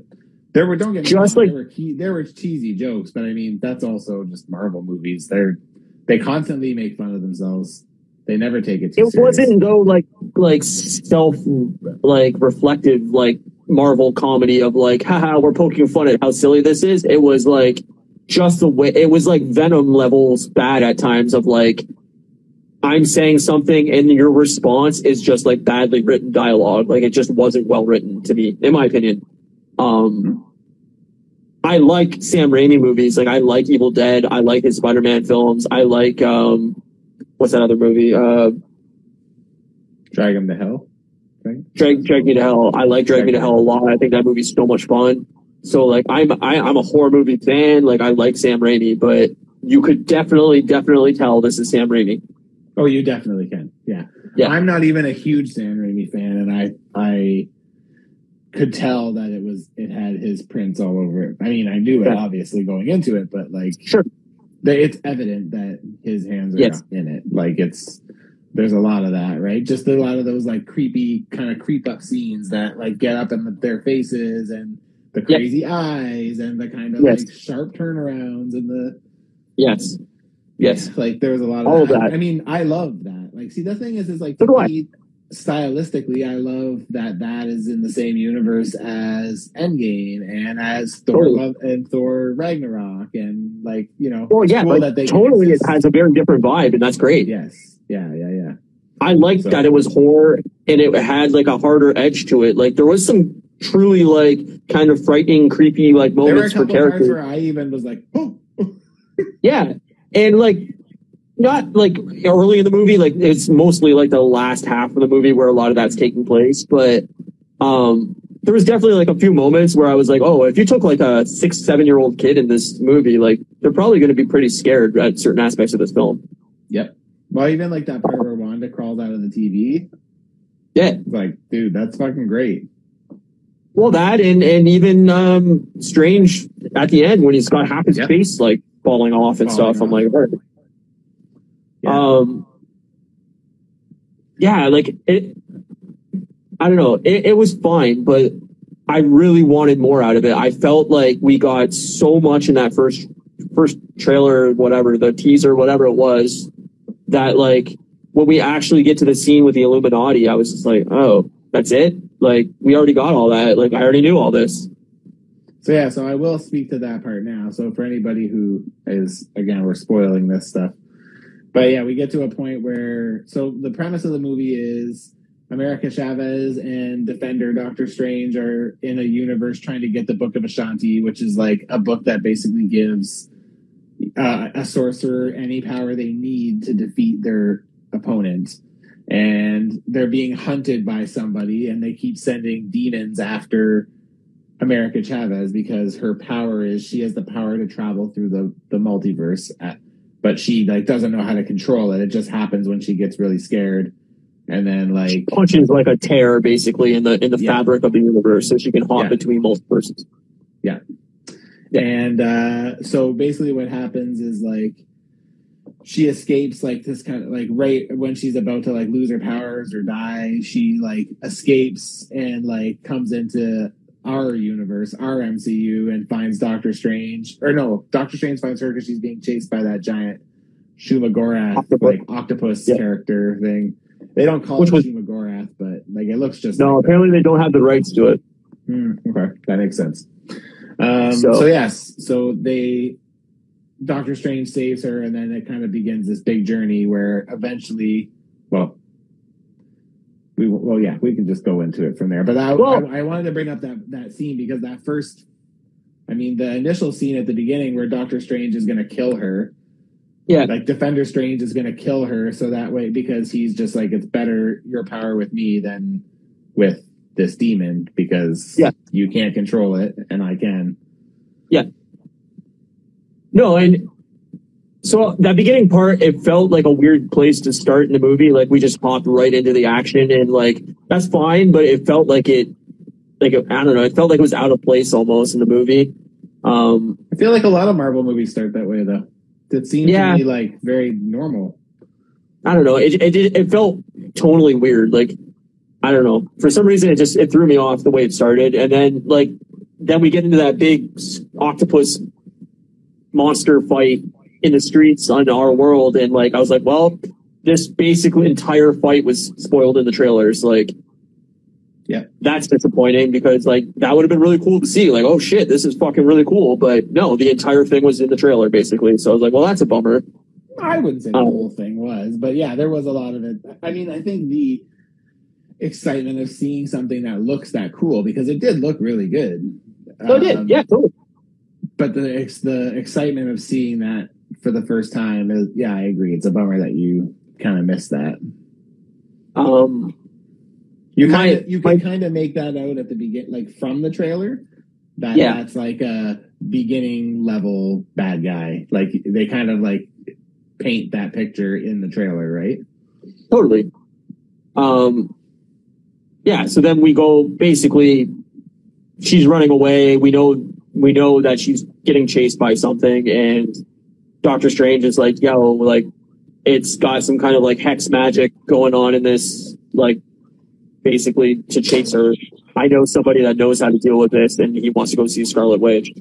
there were don't get me Just wrong, like- there were key, there were cheesy jokes, but I mean that's also just Marvel movies. They're they constantly make fun of themselves. They never take it too it serious. wasn't though like like self like reflective like Marvel comedy of like haha we're poking fun at how silly this is. It was like just the way it was like Venom levels bad at times of like I'm saying something and your response is just like badly written dialogue. Like it just wasn't well written to me, in my opinion. Um I like Sam Raimi movies. Like I like Evil Dead. I like his Spider-Man films. I like um what's that other movie? Uh Drag Him to hell. Drag, Drag Me to Hell. I like Drag Me to Hell a lot. I think that movie's so much fun. So like I'm I, I'm a horror movie fan. Like I like Sam Raimi, but you could definitely definitely tell this is Sam Raimi. Oh, you definitely can. Yeah. Yeah. I'm not even a huge Sam Raimi fan, and I I could tell that it was it had his prints all over it. I mean, I knew it Yeah. obviously going into it, but like Sure. they, it's evident that his hands are Yes. in it. Like it's there's a lot of that, right? Just a lot of those like creepy kind of creep up scenes that like get up in their faces and the crazy eyes and the kind of Yes. like sharp turnarounds and the Yes. Yes. like there was a lot of All that. that. I mean, I love that. Like, see, the thing is, is like So do I. me, stylistically, I love that that is in the same universe as Endgame and as Thor Totally. love and Thor Ragnarok and like you know. Well, yeah, cool like, that they totally. It has a very different vibe, and that's great. Yes. Yeah. Yeah. Yeah. I liked So- that it was horror and it had like a harder edge to it. Like there was some truly like kind of frightening, creepy like There were a moments for characters. where I even was like, oh, [GASPS] Yeah. And like not like early in the movie, like it's mostly like the last half of the movie where a lot of that's taking place. But um there was definitely like a few moments where I was like, oh, if you took like a six, seven year old kid in this movie, like they're probably gonna be pretty scared at certain aspects of this film. yep. Well, even like that part where Wanda crawls out of the TV. Yeah. Like, dude, that's fucking great. Well that and and even um Strange at the end when he's got half his Yep. face like falling off and stuff. I'm like, all right. Yeah. Um, yeah, like it. I don't know. It, it was fine, but I really wanted more out of it. I felt like we got so much in that first first trailer, whatever the teaser, whatever it was, that like when we actually get to the scene with the Illuminati, I was just like, oh, that's it. Like we already got all that. Like I already knew all this. So yeah, so I will speak to that part now. So for anybody who is again, we're spoiling this stuff. But yeah, we get to a point where so the premise of the movie is America Chavez and Defender Doctor Strange are in a universe trying to get the Book of Vishanti, which is like a book that basically gives uh, a sorcerer any power they need to defeat their opponent. And they're being hunted by somebody, and they keep sending demons after America Chavez because her power is she has the power to travel through the the multiverse, at, but she like doesn't know how to control it. It just happens when she gets really scared, and then like Punches like a tear basically in the in the Yeah. fabric of the universe, so she can hop Yeah. between multiverses. Yeah. And uh, so basically, what happens is like she escapes like this kind of like right when she's about to like lose her powers or die. She like escapes and like comes into our universe, our MCU, and finds Doctor Strange. Or no, Doctor Strange finds her because she's being chased by that giant Shumagorath Octopus. like octopus Yeah. character thing. They don't call Which it was- Shumagorath, but like it looks just No, like that. apparently they don't have the rights to it. Hmm, okay, that makes sense. Um, so, So- yes, so they Doctor Strange saves her, and then it kind of begins this big journey where eventually, well, we well yeah, we can just go into it from there. But I, Well- I, I wanted to bring up that that scene because that first, I mean, the initial scene at the beginning where Doctor Strange is going to kill her. Yeah. Like Defender Strange is going to kill her, so that way because he's just like it's better your power with me than with this demon because Yeah. you can't control it and I can. Yeah no, and so that beginning part, it felt like a weird place to start in the movie. Like we just hopped right into the action, and like that's fine, but it felt like it, like I don't know, it felt like it was out of place almost in the movie. Um, I feel like a lot of Marvel movies start that way though. It seems Yeah. to be like very normal. I don't know, it it it felt totally weird. Like I don't know, for some reason it just it threw me off the way it started, and then like then we get into that big octopus monster fight in the streets on our world, and like I was like, well, this basically entire fight was spoiled in the trailers. Like, Yeah. that's disappointing because like that would have been really cool to see. Like, oh shit, this is fucking really cool. But no, the entire thing was in the trailer basically. So I was like, well, that's a bummer. I wouldn't say the Um, whole thing was, but yeah, there was a lot of it. I mean, I think the excitement of seeing something that looks that cool because it did look really good. So it did, Um, yeah, totally. but the the excitement of seeing that for the first time yeah, I agree. It's a bummer that you kind of missed that. Um, You kind of you can kind of make that out at the begin, like from the trailer. That Yeah. that's like a beginning level bad guy. Like they kind of like paint that picture in the trailer, right? Totally. Um, yeah. So then we go basically. She's running away. We know we know that she's getting chased by something, and Doctor Strange is like, "Yo, like, it's got some kind of like hex magic going on in this, like, basically to chase her." I know somebody that knows how to deal with this, and he wants to go see Scarlet Witch,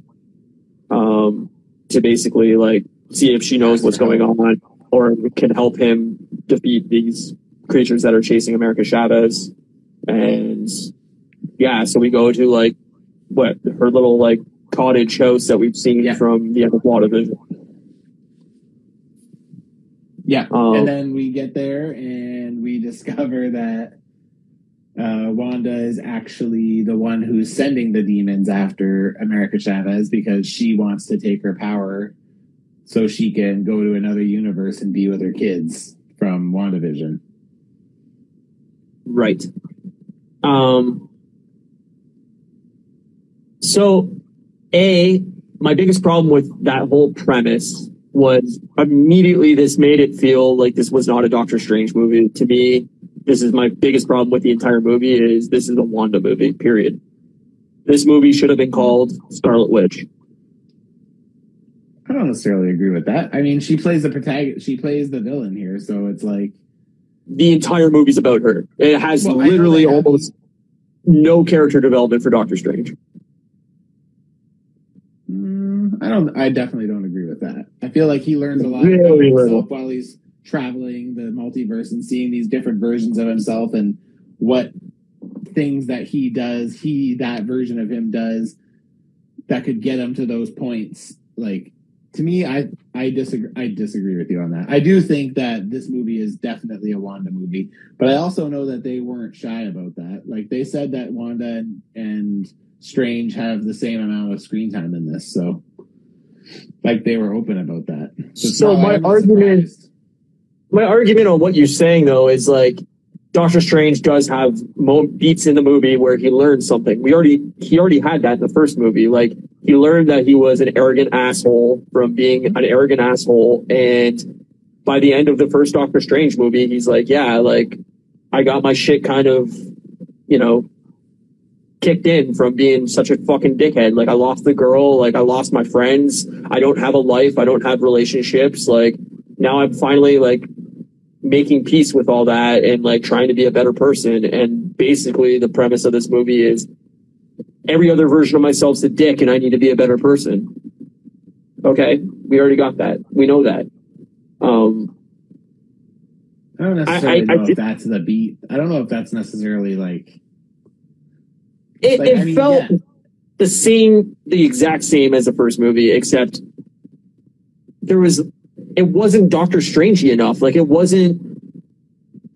um, to basically like see if she knows what's going on or can help him defeat these creatures that are chasing America Chavez. And yeah, so we go to like what her little like cottage house that we've seen Yeah. from the end of WandaVision. Yeah. Um, and then we get there and we [LAUGHS] discover that uh, Wanda is actually the one who's sending the demons after America Chavez because she wants to take her power so she can go to another universe and be with her kids from WandaVision. Right. Um, so, A, my biggest problem with that whole premise was immediately this made it feel like this was not a Doctor Strange movie. To me, this is my biggest problem with the entire movie is this is a Wanda movie, period. This movie should have been called Scarlet Witch. I don't necessarily agree with that. I mean, she plays the protagonist, she plays the villain here, so it's like The entire movie's about her. It has Well, literally almost no character development for Doctor Strange. Mm, I don't. I definitely don't agree with that. I feel like he learns a lot Really about himself while he's traveling the multiverse and seeing these different versions of himself and what things that he does, he that version of him does that could get him to those points. Like to me, I I disagree. I disagree with you on that. I do think that this movie is definitely a Wanda movie, but I also know that they weren't shy about that. Like they said that Wanda and, and Strange have the same amount of screen time in this, so like they were open about that. it's So my argument- surprised. my argument on what you're saying though is like Doctor Strange does have mo- beats in the movie where he learns something. We already he already had that in the first movie. Like he learned that he was an arrogant asshole from being an arrogant asshole, and by the end of the first Doctor Strange movie, he's like, yeah, like I got my shit kind of, you know, kicked in from being such a fucking dickhead. Like I lost the girl, like I lost my friends. I don't have a life. I don't have relationships. Like now I'm finally like making peace with all that and like trying to be a better person. And basically the premise of this movie is every other version of myself's a dick and I need to be a better person. Okay. We already got that. We know that. Um, I don't necessarily I- I- know I if that's the beat. I don't know if that's necessarily like. It, Like, it I mean, felt yeah. the same, the exact same as the first movie, except there was, it wasn't Doctor Strangey enough. Like it wasn't,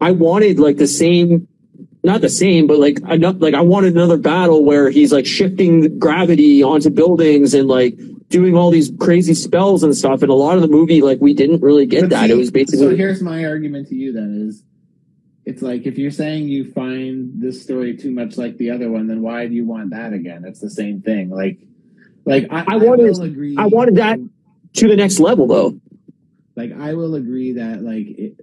I wanted like the same, not the same, but like enough, like I wanted another battle where he's like shifting gravity onto buildings and like doing all these crazy spells and stuff. And a lot of the movie, like we didn't really get But that. see, it was basically. So here's my argument to you then is it's like if you're saying you find this story too much like the other one, then why do you want that again? It's the same thing. Like like I, I wanted- will agree I wanted that- to the next level though. like I will agree that like it,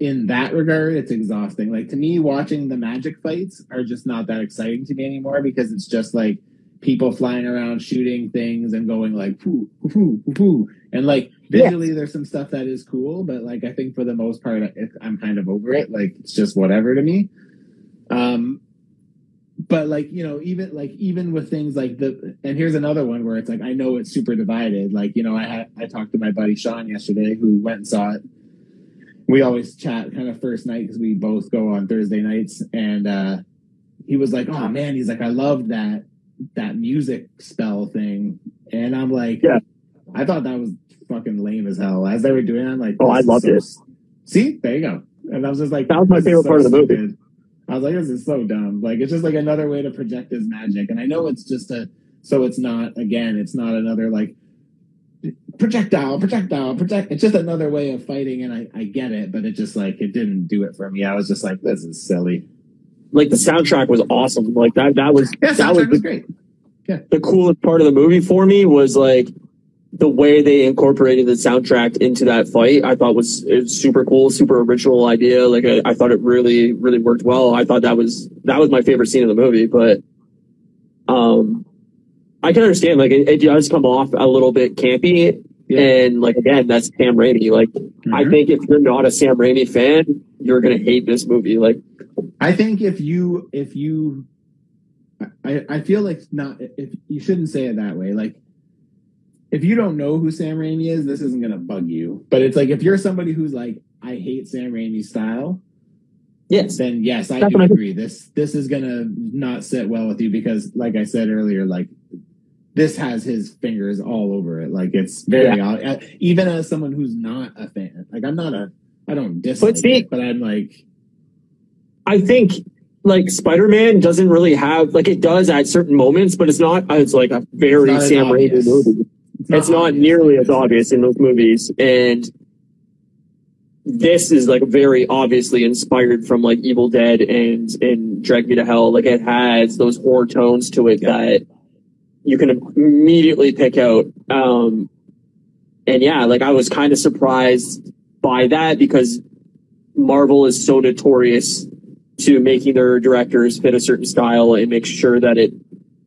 in that regard it's exhausting. Like to me watching the magic fights are just not that exciting to me anymore because it's just like people flying around shooting things and going like poo poo poo and like Visually there's some stuff that is cool but like I think for the most part it, I'm kind of over it. Like it's just whatever to me. Um but like you know even like even with things like the and here's another one where it's like I know it's super divided. Like you know I had I talked to my buddy Sean yesterday who went and saw it. We always chat kind of first night because we both go on Thursday nights. And uh he was like oh man he's like I loved that that music spell thing. And I'm like Yeah. I thought that was fucking lame as hell as they were doing it I'm like Oh, I is loved so it. s- see there you go and I was just like That was my favorite so part of the movie. stupid. I was like, this is so dumb. Like, it's just like another way to project his magic. And I know it's just a, so it's not, again, it's not another like projectile, projectile, project. It's just another way of fighting. And I, I get it, but it just like, it didn't do it for me. I was just like, this is silly. Like the soundtrack was awesome. Like that, that was, Yeah, that was soundtrack was the, great. the coolest part of the movie for me was like the way they incorporated the soundtrack into that fight. I thought was, was super cool, super original idea. Like I, I thought it really, really worked well. I thought that was, that was my favorite scene of the movie, but, um, I can understand, like, it, it does come off a little bit campy. Yeah. And like, again, that's Sam Raimi. Like, I Mhm. think if you're not a Sam Raimi fan, you're going to hate this movie. Like, I think if you if you I, I feel like not if you shouldn't say it that way. Like if you don't know who Sam Raimi is, this isn't gonna bug you. But it's like if you're somebody who's like, I hate Sam Raimi's style, yes, then yes, I That's do I- agree. This this is gonna not sit well with you because like I said earlier, like this has his fingers all over it. Like it's very odd. uh, Even as someone who's not a fan, like I'm not a, I don't dislike see- it, but I'm like, I think like Spider-Man doesn't really have like it does at certain moments, but it's not it's like a very It's not as Sam Raimi obvious. Movie. It's not obvious. nearly as obvious in those movies, and this is like very obviously inspired from like Evil Dead and and Drag Me to Hell. Like it has those horror tones to it Yeah. that you can immediately pick out. Um, and yeah, like I was kind of surprised by that because Marvel is so notorious to making their directors fit a certain style and make sure that it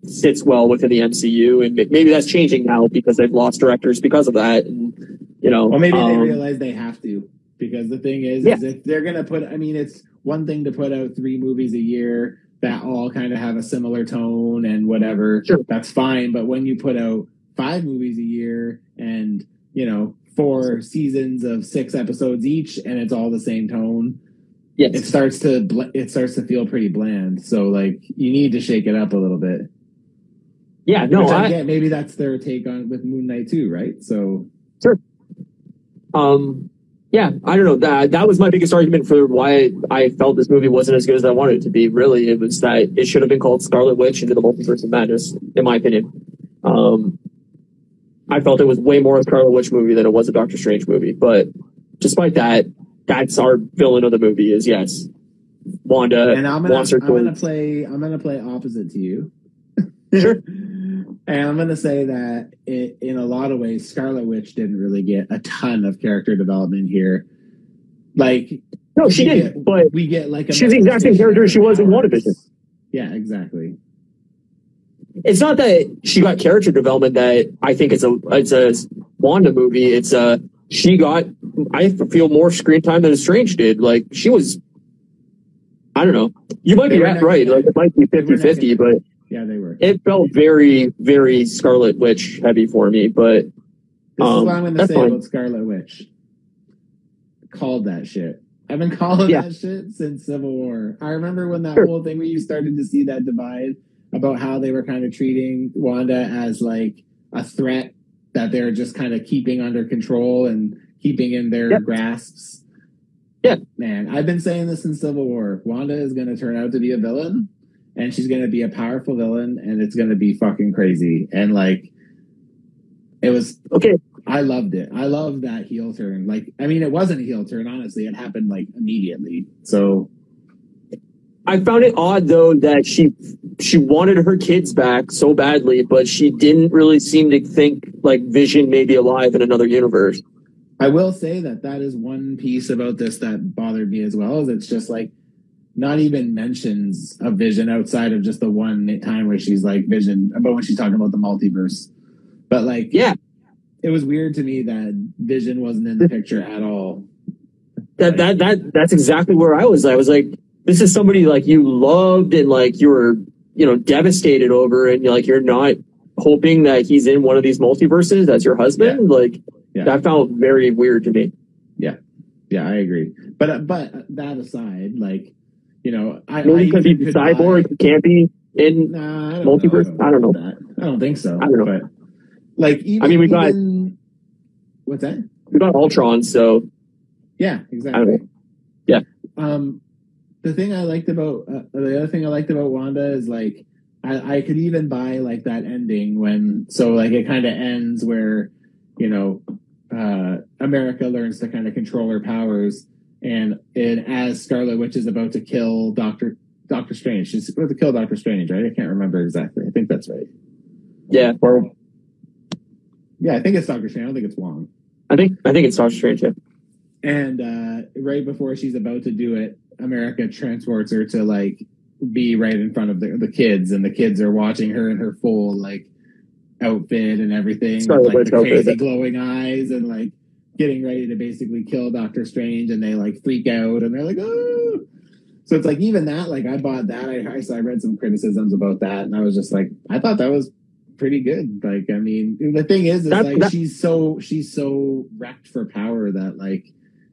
sits well within the MCU. And maybe that's changing now because they've lost directors because of that. And, you know, Well, maybe they um, realize they have to because the thing is, Yeah. is if they're gonna put, I mean, it's one thing to put out three movies a year that all kind of have a similar tone and whatever. Sure. That's fine, but when you put out five movies a year and you know four seasons of six episodes each, and it's all the same tone, yes. it starts to bl- it starts to feel pretty bland. So like you need to shake it up a little bit. Yeah, no, I, I, get. Maybe that's their take on with Moon Knight too, right? So sure. um, yeah, I don't know. That that was my biggest argument for why I felt this movie wasn't as good as I wanted it to be. Really, it was that it should have been called Scarlet Witch into the Multiverse of Madness, in my opinion. Um, I felt it was way more a Scarlet Witch movie than it was a Doctor Strange movie. But despite that, that's our villain of the movie. Is yes, Wanda and I'm gonna I'm gonna play I'm gonna play opposite to you. Sure. [LAUGHS] and I'm gonna say that it, in a lot of ways, Scarlet Witch didn't really get a ton of character development here. Like No, she didn't. get- But we get like a She's the exact same character she was in WandaVision. Yeah, exactly. it's not that she got character development that I think it's a it's a Wanda movie. It's a she got I feel more screen time than Strange did. Like she was I don't know. You might They be right, right. Like it might be They 50 50, but Yeah, they were. it felt very, very Scarlet Witch heavy for me. But This is Um, what I'm going to that's say fine. about Scarlet Witch. Called that shit. I've been calling Yeah. that shit since Civil War. I remember when that Sure. whole thing where you started to see that divide about how they were kind of treating Wanda as like a threat that they're just kind of keeping under control and keeping in their Yep. grasps. Yeah. Man, I've been saying this in Civil War. Wanda is going to turn out to be a villain and she's going to be a powerful villain and it's going to be fucking crazy. And like, it was okay, I loved it. I love that heel turn. Like, I mean, it wasn't a heel turn, honestly. It happened like immediately. So, I found it odd though that she she wanted her kids back so badly, but she didn't really seem to think like Vision may be alive in another universe. I will say that that is one piece about this that bothered me as well. Is it's just like not even mentions a Vision outside of just the one time where she's like Vision, about when she's talking about the multiverse. But like, Yeah, it was weird to me that Vision wasn't in the picture at all. that that that that's exactly where I was. I was like, this is somebody like you loved and like you were you know devastated over, and like you're not hoping that he's in one of these multiverses as your husband. Like Yeah. that felt very weird to me. Yeah. Yeah, I agree. But but that aside, like, you know, I Maybe I because he's a cyborg, he can't be in. Nah, I don't Multiverse? Know. I don't know. That. I don't think so. I don't know. But like, even, I mean, we got- even- what's that? We got Ultron, so Yeah, I don't exactly. know. Yeah. Um, the thing I liked about uh, the other thing I liked about Wanda is like I, I could even buy like that ending when so like it kind of ends where you know uh, America learns to kind of control her powers and and as Scarlet Witch is about to kill Doctor Doctor Strange, she's about to kill Doctor Strange, right? I can't remember exactly. I think that's right. yeah. Or yeah, I think it's Doctor Strange. I don't think it's Wong. I think I think it's Doctor Strange. Yeah. And uh, right before she's about to do it, America transports her to like be right in front of the, the kids, and the kids are watching her in her full like outfit and everything, Scarlet with, like Witch the outfit. crazy glowing eyes, and like getting ready to basically kill Doctor Strange, and they like freak out, and they're like, oh. So it's like even that, like I bought that. I I, so I read some criticisms about that, and I was just like, I thought that was pretty good. Like, I mean, the thing is, is That- like that- she's so she's so wrecked for power that like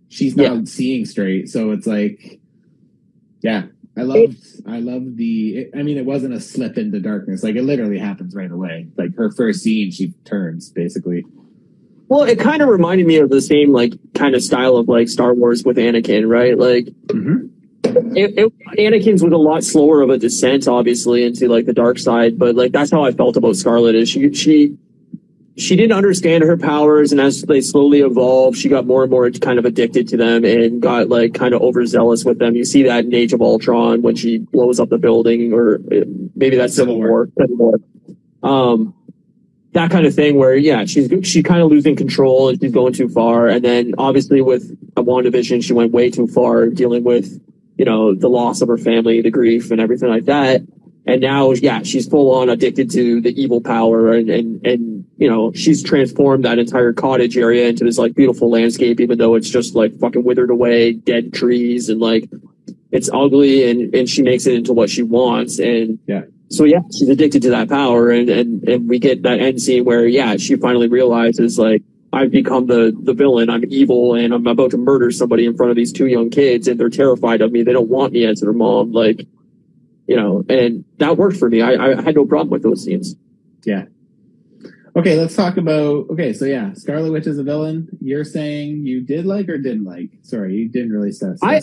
she's not seeing straight. So it's like, yeah, I loved I loved the. I mean, it wasn't a slip into darkness. Like it literally happens right away. Like her first scene, she turns basically. Well, it kind of reminded me of the same like kind of style of like Star Wars with Anakin, right? Like it, it, Anakin's was a lot slower of a descent, obviously, into like the dark side. But like that's how I felt about Scarlet. Is she she she didn't understand her powers, and as they slowly evolved, she got more and more kind of addicted to them and got like kind of overzealous with them. You see that in Age of Ultron when she blows up the building, or uh, maybe that's Civil Civil War. Civil War. Um, that kind of thing where yeah she's she's kind of losing control and she's going too far. And then obviously with WandaVision she went way too far dealing with you know the loss of her family the grief and everything like that. And now yeah she's full on addicted to the evil power and and and you know she's transformed that entire cottage area into this like beautiful landscape even though it's just like fucking withered away dead trees and like it's ugly and and she makes it into what she wants. And Yeah. So yeah, she's addicted to that power, and and and we get that end scene where yeah, she finally realizes like I've become the the villain. I'm evil, and I'm about to murder somebody in front of these two young kids, and they're terrified of me. They don't want me as their mom, like you know, and that worked for me. I I had no problem with those scenes. Okay, let's talk about. Okay, so yeah, Scarlet Witch is a villain. You're saying you did like or didn't like? Sorry, you didn't really spec- I-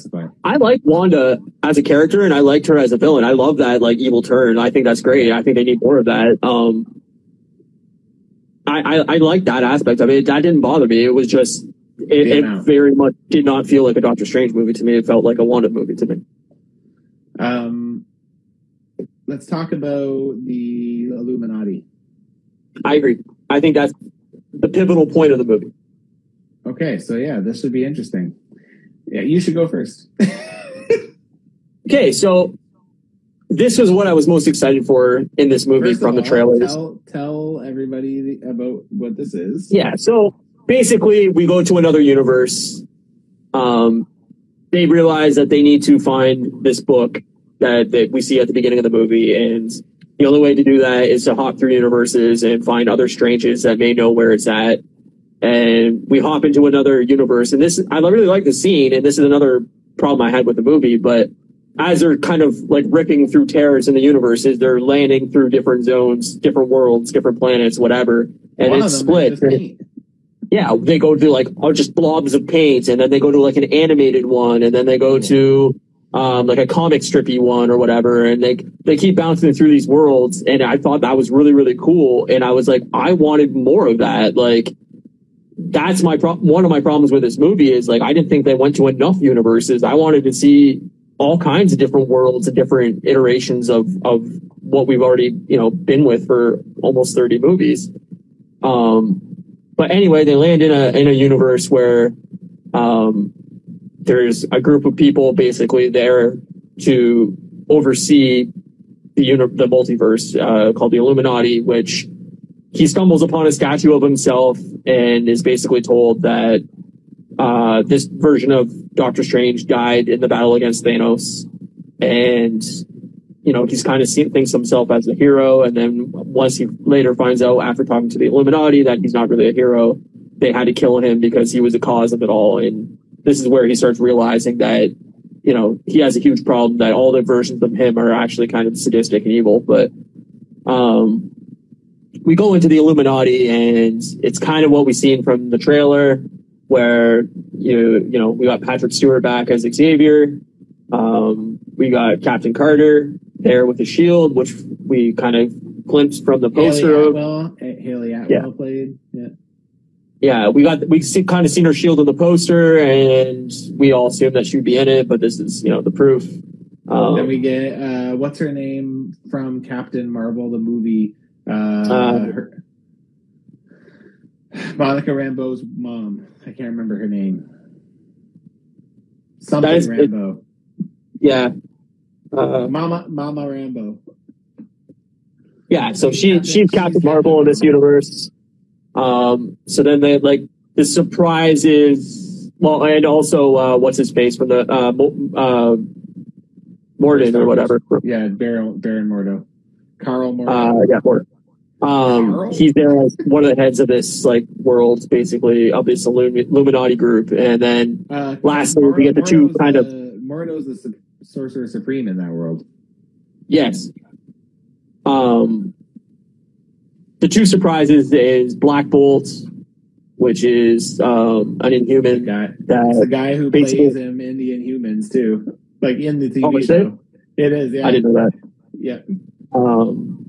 I like Wanda as a character, and I liked her as a villain. I love that like evil turn. I think that's great. I think they need more of that. Um, I I, I like that aspect of it. That didn't bother me. It was just it, it very much did not feel like a Doctor Strange movie to me. It felt like a Wanda movie to me. Um, let's talk about the Illuminati. I agree. I think that's the pivotal point of the movie. Okay, so yeah, this would be interesting. Yeah, you should go first. [LAUGHS] Okay, so this was what I was most excited for in this movie First from the all, trailers. Tell, tell everybody about what this is. Yeah, so basically, we go to another universe. Um, they realize that they need to find this book that, that we see at the beginning of the movie, and the only way to do that is to hop through universes and find other Stranges that may know where it's at. And we hop into another universe, and this I really like the scene, and this is another problem I had with the movie, but as they're kind of like ripping through terrors in the universes, they're landing through different zones, different worlds, different planets, whatever, and One it's of them is split. Yeah, they go to like oh, just blobs of paint, and then they go to like an animated one, and then they go to um, like a comic strippy one or whatever, and they they keep bouncing through these worlds, and I thought that was really really cool, and I was like, I wanted more of that, like. That's my pro- one of my problems with this movie is like I didn't think they went to enough universes. I wanted to see all kinds of different worlds and different iterations of of what we've already you know been with for almost 30 movies um but anyway they land in a in a universe where um there's a group of people basically there to oversee the uni- the multiverse uh, called the Illuminati which he stumbles upon a statue of himself and is basically told that uh, this version of Doctor Strange died in the battle against Thanos, and you know he's kind of seen, thinks himself as a hero. And then once he later finds out after talking to the Illuminati that he's not really a hero, they had to kill him because he was the cause of it all. And this is where he starts realizing that you know he has a huge problem that all the versions of him are actually kind of sadistic and evil. But um, we go into the Illuminati, and it's kind of what we've seen from the trailer where you you know we got Patrick Stewart back as Xavier. Um, we got Captain Carter there with the shield, which we kind of glimpsed from the poster. Hayley of. Atwell, Hayley Atwell Yeah. played. Yeah. We got we see, kind of seen her shield in the poster, and we all assumed that she'd be in it. But this is you know the proof. Um, then we get uh, what's her name from Captain Marvel, the movie. Uh, Uh, her, Monica Rambeau's mom. I can't remember her name. Something is- Rambeau. yeah, uh, Mama Mama Rambeau. yeah. So she Captain- she's Captain she's Marvel in this universe. Um, so then they like the surprise is well, and also uh, what's his face from the uh, Mo- uh, Morden or whatever. Yeah, Baron Baron Mordo. Karl Mordo. Uh, yeah, Morden. Um, he's there as one of the heads of this like world, basically of this Illumi- Illuminati group, and then Uh, lastly, we get the two Mordo's kind of- the- Mordo's the sorcerer supreme in that world. Yes. Um, the two surprises is Black Bolt, which is um, an Inhuman guy, it's the guy who plays him in the Inhumans too, like in the TV Oh, is it? show. It is. Yeah. I didn't know that. Yeah. Um,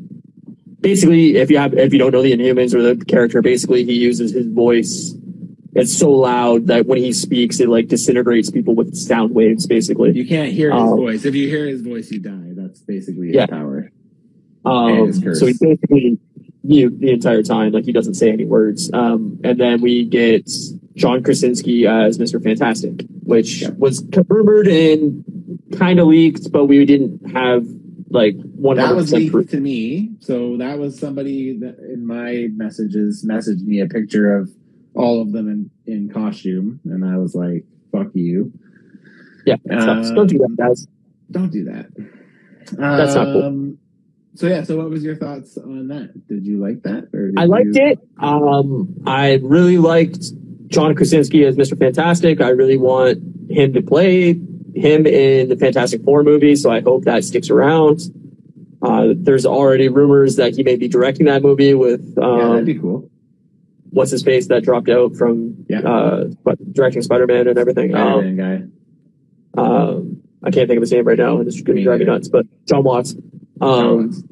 basically, if you have if you don't know the Inhumans or the character, basically he uses his voice. It's so loud that when he speaks, it like disintegrates people with sound waves. Basically, You can't hear his Um, voice. If you hear his voice, you die. That's basically his Yeah. power. Um, And his curse. so he's basically mute the entire time, like he doesn't say any words. Um, and then we get John Krasinski as Mr. Fantastic, which Yeah. was rumored and kind of leaked, but we didn't have like one That was leaked proof. to me. So that was somebody that in my messages messaged me a picture of all of them in, in costume, and I was like, "Fuck you." Yeah, so don't do that, guys. Don't do that. That's not cool. Um, So yeah, so what was your thoughts on that? Did you like that? I liked you- it. Um, I really liked John Krasinski as Mr. Fantastic. I really want him to play him in the Fantastic Four movie, so I hope that sticks around. Uh, there's already rumors that he may be directing that movie with Yeah, um, that'd be cool. what's his face that dropped out from Yeah. uh, directing Spider Man and everything. Um, Spider-Man guy. um, I can't think of his name right now, it's going to drive me nuts. But Jon Watts. Um,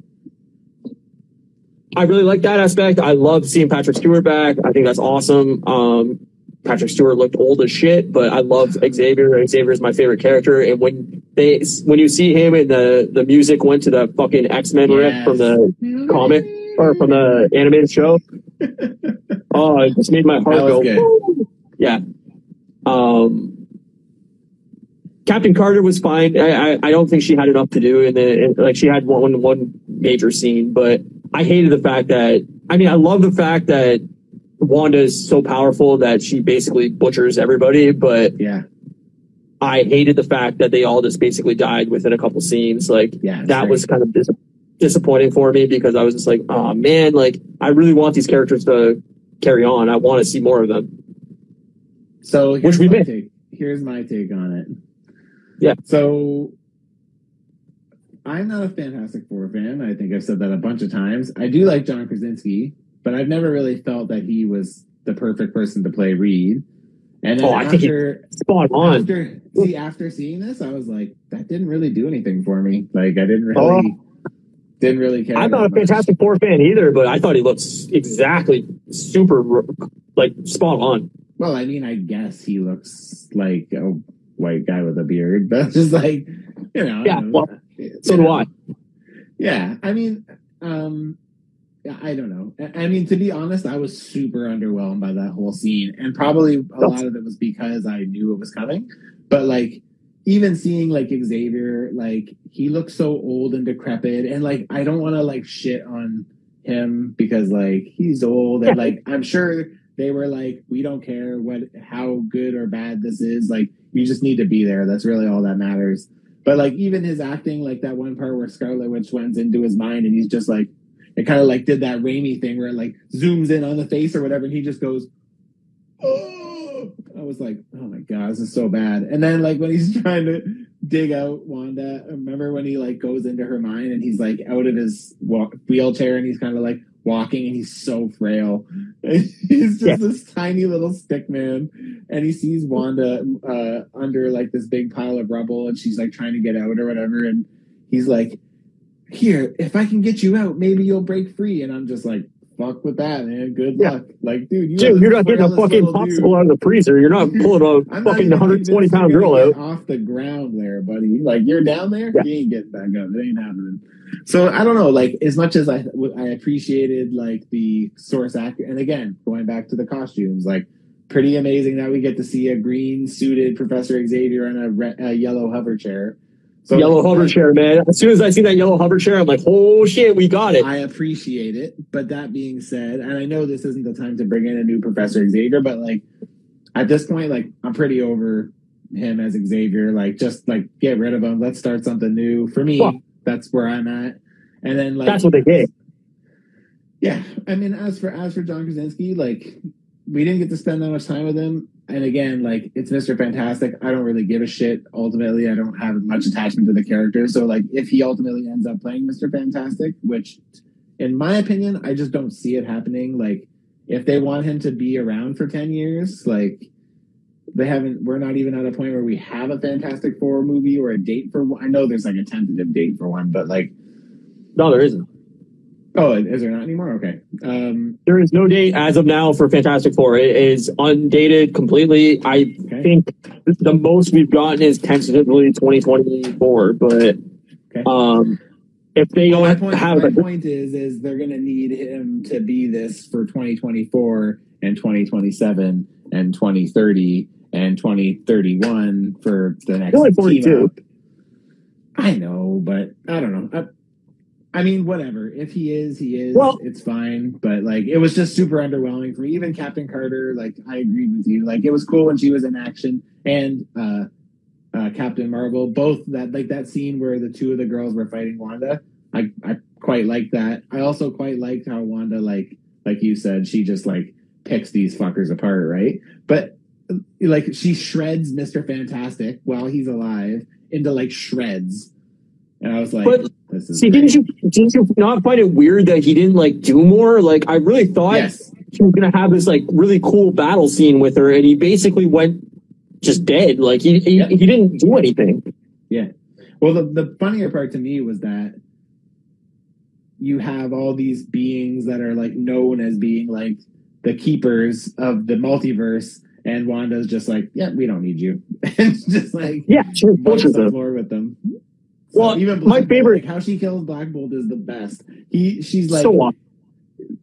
I really like that aspect. I love seeing Patrick Stewart back. I think that's awesome. Um, Patrick Stewart looked old as shit, but I love Xavier. Xavier is my favorite character. And when they, when you see him and the, the music went to the fucking X Men riff from the comic or from the animated show, [LAUGHS] oh, it just made my heart go. Yeah. Um, Captain Carter was fine. I, I, I don't think she had enough to do in the in, like she had one one major scene, but I hated the fact that I mean I love the fact that Wanda is so powerful that she basically butchers everybody, but Yeah. I hated the fact that they all just basically died within a couple scenes. Like Yeah. that was kind of dis- disappointing for me because I was just like, oh man, like I really want these characters to carry on. I want to see more of them. So which we take. Here's my take on it. Yeah. So I'm not a Fantastic Four fan. I think I've said that a bunch of times. I do like John Krasinski, but I've never really felt that he was the perfect person to play Reed. And then Oh, I think after, Spot on. after see after seeing this, I was like, that didn't really do anything for me. Like I didn't really Oh. didn't really care. I'm not a much. Fantastic Four fan either, but I thought he looked s- exactly super like spot on. Well, I mean, I guess he looks like a white guy with a beard, [LAUGHS] but it's just like, you know. Yeah, well. So do know. I. Yeah, I mean, um, I don't know. I mean, to be honest, I was super underwhelmed by that whole scene, and probably a lot of it was because I knew it was coming. But like, even seeing like Xavier, like he looks so old and decrepit, and like I don't want to like shit on him because like he's old, and like I'm sure they were like, we don't care what how good or bad this is, like you just need to be there. That's really all that matters. But like even his acting, like that one part where Scarlet Witch went into his mind and he's just like, it kind of like did that Raimi thing where it like zooms in on the face or whatever, and he just goes, oh. I was like, oh my god, this is so bad. And then like when he's [LAUGHS] trying to dig out Wanda, remember when he like goes into her mind and he's like out of his wheelchair and he's kind of like walking and he's so frail. [LAUGHS] he's just Yeah. this tiny little stick man and he sees Wanda uh, under like this big pile of rubble, and she's like trying to get out or whatever, and he's like, "Here, if I can get you out, maybe you'll break free." And I'm just like, "Fuck with that, man. Good Yeah. luck." Like, dude, you Dude, you're not getting a fucking popsicle out of the freezer. You're not pulling a [LAUGHS] fucking 120 pound girl out. off the ground there, buddy. Like you're down there, Yeah. you ain't getting back up. It ain't happening. So I don't know. Like as much as I I appreciated like the source actor, and again going back to the costumes, like pretty amazing that we get to see a green suited Professor Xavier on a, re- a yellow hover chair. So yellow hover chair, man. As soon as I see that yellow hover chair, I'm like, oh shit, we got it. I appreciate it. But that being said, and I know this isn't the time to bring in a new Professor Xavier, but like at this point, like I'm pretty over him as Xavier. Like just like get rid of him. Let's start something new. For me, Well- that's where I'm at. And then like That's what they gave. yeah, I mean, as for as for John Krasinski, like we didn't get to spend that much time with him. And again, like it's Mister Fantastic. I don't really give a shit. Ultimately, I don't have much attachment to the character. So, like, if he ultimately ends up playing Mister Fantastic, which, in my opinion, I just don't see it happening. Like, if they want him to be around for ten years, like they haven't. We're not even at a point where we have a Fantastic Four movie or a date for one. I know there's like a tentative date for one, but like, No, there isn't. Oh, is there not anymore? Okay. Um, There is no date as of now for Fantastic Four. It is undated completely. I okay. think the most we've gotten is tentatively 2024, but Okay. um, if they Well, don't point, have my it, point is, is they're going to need him to be this for 2024 and 2027 and 2030 and 2031 for the next. Only team 42. up. I know, but I don't know. I, I mean, whatever. If he is, he is. Well- it's fine. But like, it was just super underwhelming for me. Even Captain Carter. Like, I agreed with you. Like, it was cool when she was in action and. uh uh, Captain Marvel, both that like that scene where the two of the girls were fighting Wanda. I I quite like that. I also quite liked how Wanda like like you said she just like picks these fuckers apart, right? But like she shreds Mister Fantastic while he's alive into like shreds, and I was like, But, see, didn't you didn't you not find it weird that he didn't like do more? Like, I really thought Yes, he was gonna have this like really cool battle scene with her, and he basically went just dead. Like he he, Yeah. he didn't do anything. Yeah. Well, the, the funnier part to me was that you have all these beings that are like known as being like the keepers of the multiverse, and Wanda's just like, yeah, we don't need you. [LAUGHS] and just like Yeah, she punches the them. floor with them. Well, even my Bolt, favorite- like how she kills Black Bolt is the best. He, she's like, so on.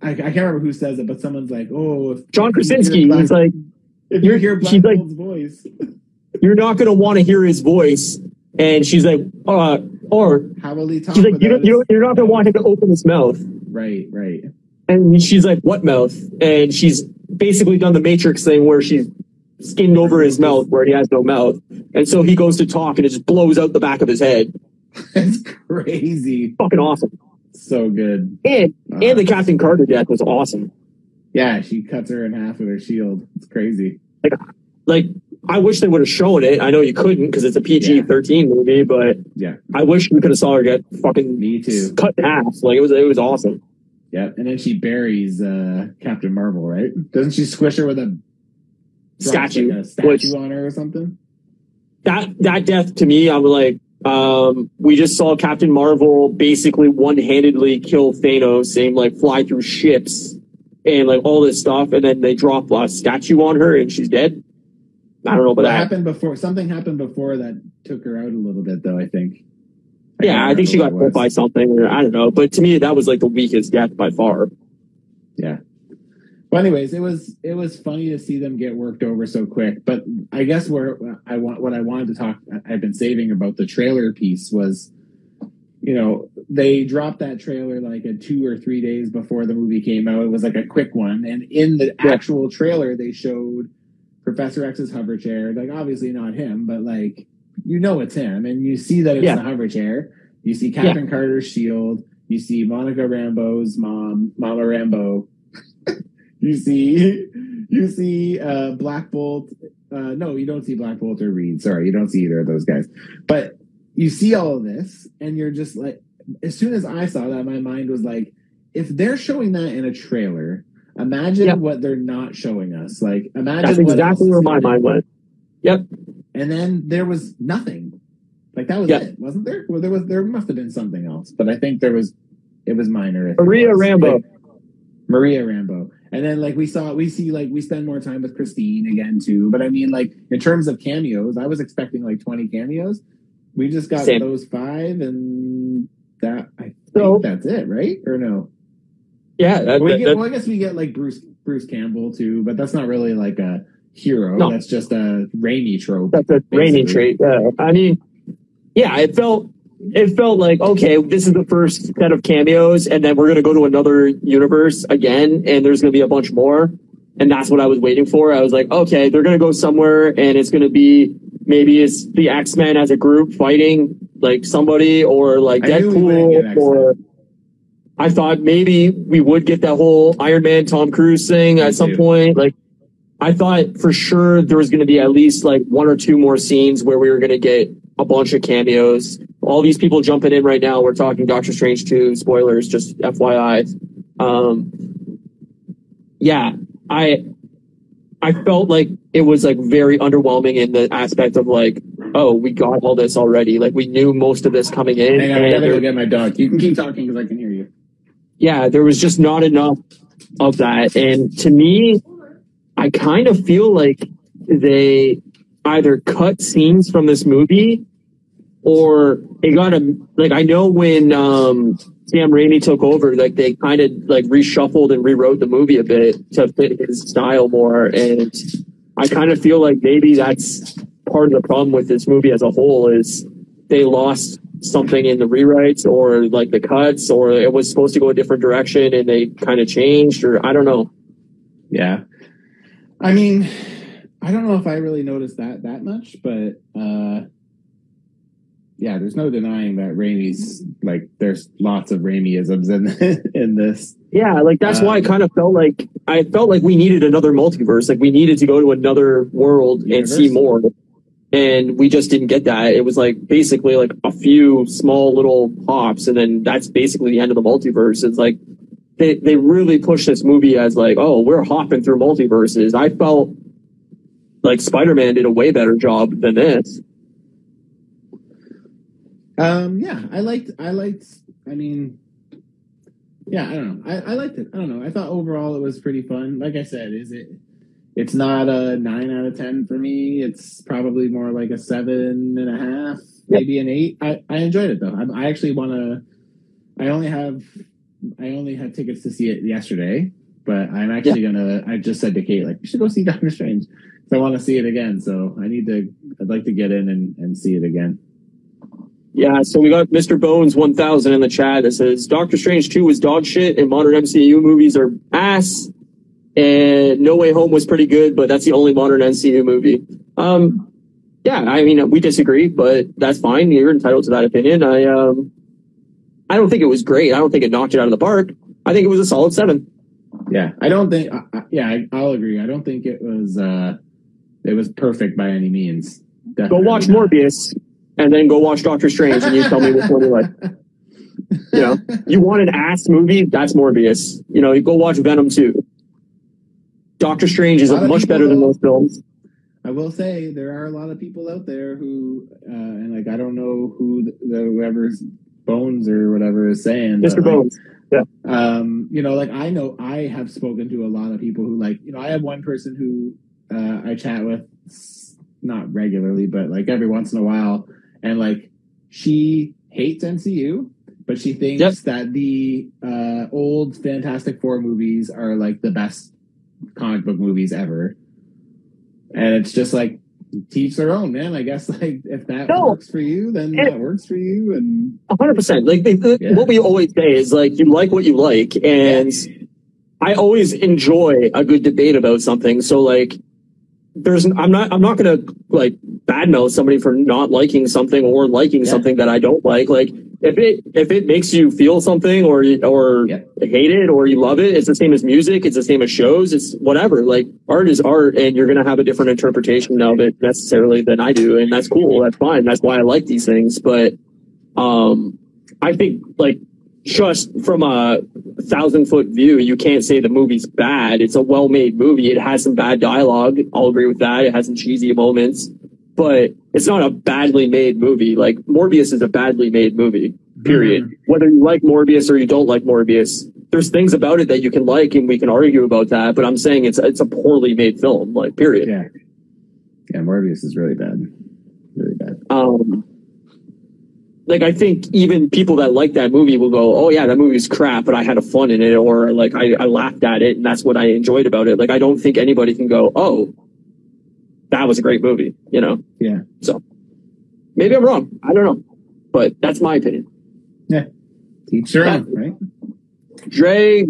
I, I can't remember who says it, but someone's like, oh, if John Krasinski, Black- he's like, if you you're- hear Black she's like- Bolt's voice, [LAUGHS] you're not going to want to hear his voice. And she's like, uh, or How will he talk? she's like, you don't, you you're not going to want him to open his mouth. Right, right. And she's like, what mouth? And she's basically done the Matrix thing where she's skinned over his mouth where he has no mouth. And so he goes to talk and it just blows out the back of his head. [LAUGHS] It's crazy. Fucking awesome. So good. And, and the Captain Carter death was awesome. Yeah, she cuts her in half with her shield. It's crazy. Like, like I wish they would have shown it. I know you couldn't because it's a PG 13 movie, but Yeah, I wish we could have saw her get fucking me too. cut in half. Like, it was, it was awesome. Yeah, and then she buries uh, Captain Marvel, right? Doesn't she squish her with a Statue, like a statue which- on her or something? that that death to me, I'm like, um, we just saw Captain Marvel basically one-handedly kill Thanos and like fly through ships and like all this stuff, and then they drop a statue on her and she's dead. I don't know about that. happened before? Something happened before that took her out a little bit, though. I think. Yeah, I think she got hit by something, or I don't know. But to me, that was like the weakest death by far. Yeah. Well, anyways, it was it was funny to see them get worked over so quick. But I guess where I want what I wanted to talk, I've been saving about the trailer piece was, you know, they dropped that trailer like a two or three days before the movie came out. It was like a quick one, and in the Yeah. actual trailer, they showed Professor X's hover chair. Like obviously not him, but like you know it's him, and you see that it's Yeah. the hover chair. You see Captain Carter's shield. You see Monica Rambeau's mom, Mama Rambo. You see, [LAUGHS] you see uh, Black Bolt. Uh, no, you don't see Black Bolt or Reed. Sorry, you don't see either of those guys. But you see all of this, and you're just like, as soon as I saw that, my mind was like, if they're showing that in a trailer, imagine Yeah. what they're not showing us. Like, imagine That's exactly where my mind went. Yep. And then there was nothing. Like that was Yeah. it, wasn't there? Well, there was. There must have been something else, but I think there was. It was minor. Maria. Rambeau. Maria Rambeau. And then like we saw, we see like we spend more time with Christine again too. But I mean, like in terms of cameos, I was expecting like twenty cameos. We just got Same. those five, and that I think So- that's it, right? Or no? Yeah. That, we that- get, that- well, I guess we get like Bruce Bruce Campbell too, but that's not really like a hero. No. That's just a Raimi trope. that's a Raimi trait. Yeah. I mean, yeah, it felt it felt like okay, this is the first set of cameos, and then we're gonna go to another universe again, and there's gonna be a bunch more, and that's what I was waiting for. I was like, okay, they're gonna go somewhere, and it's gonna be maybe it's the X Men as a group fighting like somebody, or like I we Deadpool, or. I thought maybe we would get that whole Iron Man Tom Cruise thing Me at some too. point. Like I thought for sure there was going to be at least like one or two more scenes where we were going to get a bunch of cameos. All these people jumping in right now. We're talking Doctor Strange 2 spoilers, just FYI. Um, yeah, I, I felt like it was like very underwhelming in the aspect of like, oh, we got all this already. Like we knew most of this coming in. I gotta go get my dog. You can keep talking because I can hear you. yeah, there was just not enough of that. And to me, I kind of feel like they either cut scenes from this movie or it got a like I know when um Sam Raimi took over, like they kind of like reshuffled and rewrote the movie a bit to fit his style more. And I kind of feel like maybe that's part of the problem with this movie as a whole is they lost something in the rewrites or like the cuts or it was supposed to go a different direction and they kind of changed or I don't know. Yeah. I mean, I don't know if I really noticed that that much, but uh yeah, there's no denying that Raimi's like there's lots of Raimiisms in [LAUGHS] in this. Yeah, like that's why I Um, kind of felt like I felt like we needed another multiverse. Like we needed to go to another world and see more. And we just didn't get that. It was like basically like a few small little pops, and then that's basically the end of the multiverse. It's like they they really pushed this movie as like, oh, we're hopping through multiverses. I felt like Spider Man did a way better job than this. Um yeah, I liked I liked I mean yeah, I don't know. I, I liked it. I don't know. I thought overall it was pretty fun. Like I said, is it it's not a nine out of ten for me. It's probably more like a seven and a half, maybe an eight. I, I enjoyed it though. I, I actually want to. I only have I only had tickets to see it yesterday, but I'm actually gonna. I just said to Kate like we should go see Doctor Strange I want to see it again. So I need to. I'd like to get in and, and see it again. Yeah, so we got Mr. Bones 1000 in the chat that says Doctor Strange 2 was dog shit and modern MCU movies are ass. And No Way Home was pretty good, but that's the only modern MCU movie. Um, yeah, I mean, we disagree, but that's fine. You're entitled to that opinion. I, um, I don't think it was great. I don't think it knocked it out of the park. I think it was a solid seven. Yeah, I don't think. I, yeah, I'll agree. I don't think it was. uh It was perfect by any means. Go watch not. Morbius and then go watch Doctor Strange and you tell me which one you like. [LAUGHS] You know, you want an ass movie? That's Morbius. You know, you go watch Venom 2. Doctor Strange is A lot of much better than those films. I will say there are a lot of people out there who, uh, and like I don't know who the, whoever's Bones or whatever is saying. but, Mr. like, Bones. um, you know, like I know I have spoken to a lot of people who like, you know, I have one person who uh, I chat with not regularly, but like every once in a while, and like she hates MCU, but she thinks Yep. that the uh, old Fantastic Four movies are like the best comic book movies ever, and it's just like teach their own, man. I guess [LAUGHS] like if that No. works for you, then And- that works for you, and A hundred percent. Like the, the, Yeah. what we always say is like you like what you like, and I always enjoy a good debate about something. So like, there's I'm not I'm not gonna like badmouth somebody for not liking something or liking Yeah. something that I don't like. Like if it if it makes you feel something or or Yeah. hate it or you love it, it's the same as music. It's the same as shows. It's whatever. Like art is art, and you're gonna have a different interpretation of it necessarily than I do, and that's cool. That's fine. That's why I like these things. But um, I think like just from a thousand foot view, you can't say the movie's bad. It's a well made movie. It has some bad dialogue. I'll agree with that. It has some cheesy moments, but it's not a badly made movie. Like Morbius is a badly made movie. Period. Whether you like Morbius or you don't like Morbius, there's things about it that you can like, and we can argue about that. But I'm saying it's it's a poorly made film. Like period. yeah, yeah, Morbius is really bad, really bad. um like I think even people that like that movie will go, "Oh yeah, that movie's crap, but I had a fun in it," or like I, I laughed at it, and that's what I enjoyed about it. Like I don't think anybody can go, "Oh, that was a great movie," you know. Yeah. So maybe I'm wrong. I don't know, but that's my opinion. Teach their own, right? Dre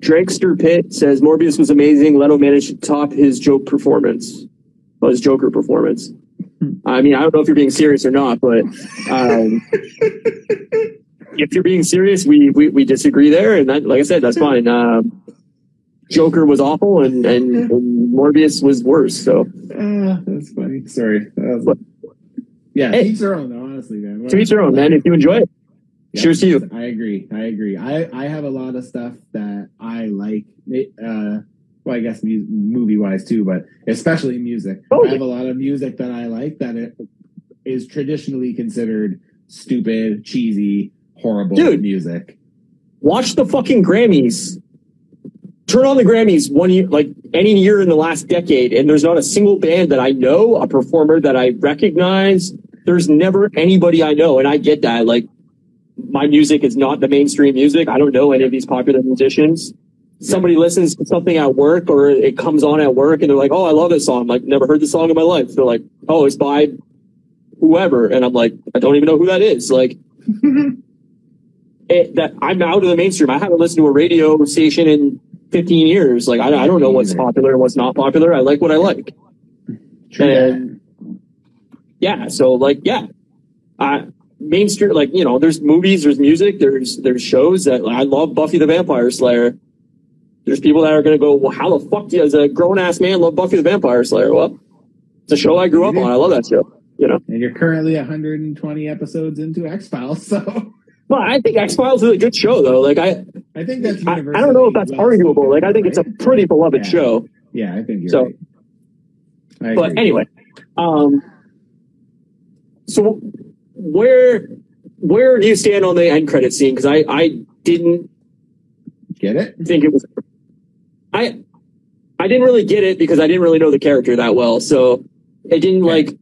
Drakester Pitt says Morbius was amazing. Leto managed to top his joke performance, well, his Joker performance. I mean, I don't know if you're being serious or not, but um, if you're being serious, we, we we disagree there, and that, like I said, that's fine. Um, Joker was awful, and, and, and Morbius was worse. So Ah, that's funny. Sorry. Was- But- yeah, Hey. teach their own, though. Honestly, man. to each their own, man. If you enjoy it, Yeah, cheers to you. I agree. I agree. I I have a lot of stuff that I like. Uh, well, I guess mu- movie wise too, but especially music. Oh, I have a lot of music that I like that it is traditionally considered stupid, cheesy, horrible Dude. music. watch the fucking Grammys. Turn on the Grammys one year, like any year in the last decade, and there's not a single band that I know, a performer that I recognize. There's never anybody I know, and I get that. Like, my music is not the mainstream music. I don't know any of these popular musicians. Somebody listens to something at work, or it comes on at work, and they're like, "Oh, I love this song." I'm like, never heard this song in my life. They're like, "Oh, it's by whoever," and I'm like, I don't even know who that is. Like, [LAUGHS] it, that I'm out of the mainstream. I haven't listened to a radio station in 15 years. Like I, I don't know what's popular and what's not popular. I like what I like. True. And yeah, so like yeah, I mainstream like you know there's movies, there's music, there's there's shows that I love. Buffy the Vampire Slayer. There's people that are going to go, well, how the fuck do you, as a grown ass man, love Buffy the Vampire Slayer? Well, it's a show I grew up mm-hmm. on. I love that show. You know, And you're currently 120 episodes into X Files, [LAUGHS] so but I think X Files is a good show though. Like I, I think that's. I, I don't know if that's arguable. Like I think it's a pretty beloved Yeah. show. Yeah, I think you're So- right. But anyway, um, so where where do you stand on the end credit scene? Because I I didn't get it. think it was I I didn't really get it because I didn't really know the character that well. So it didn't Okay. like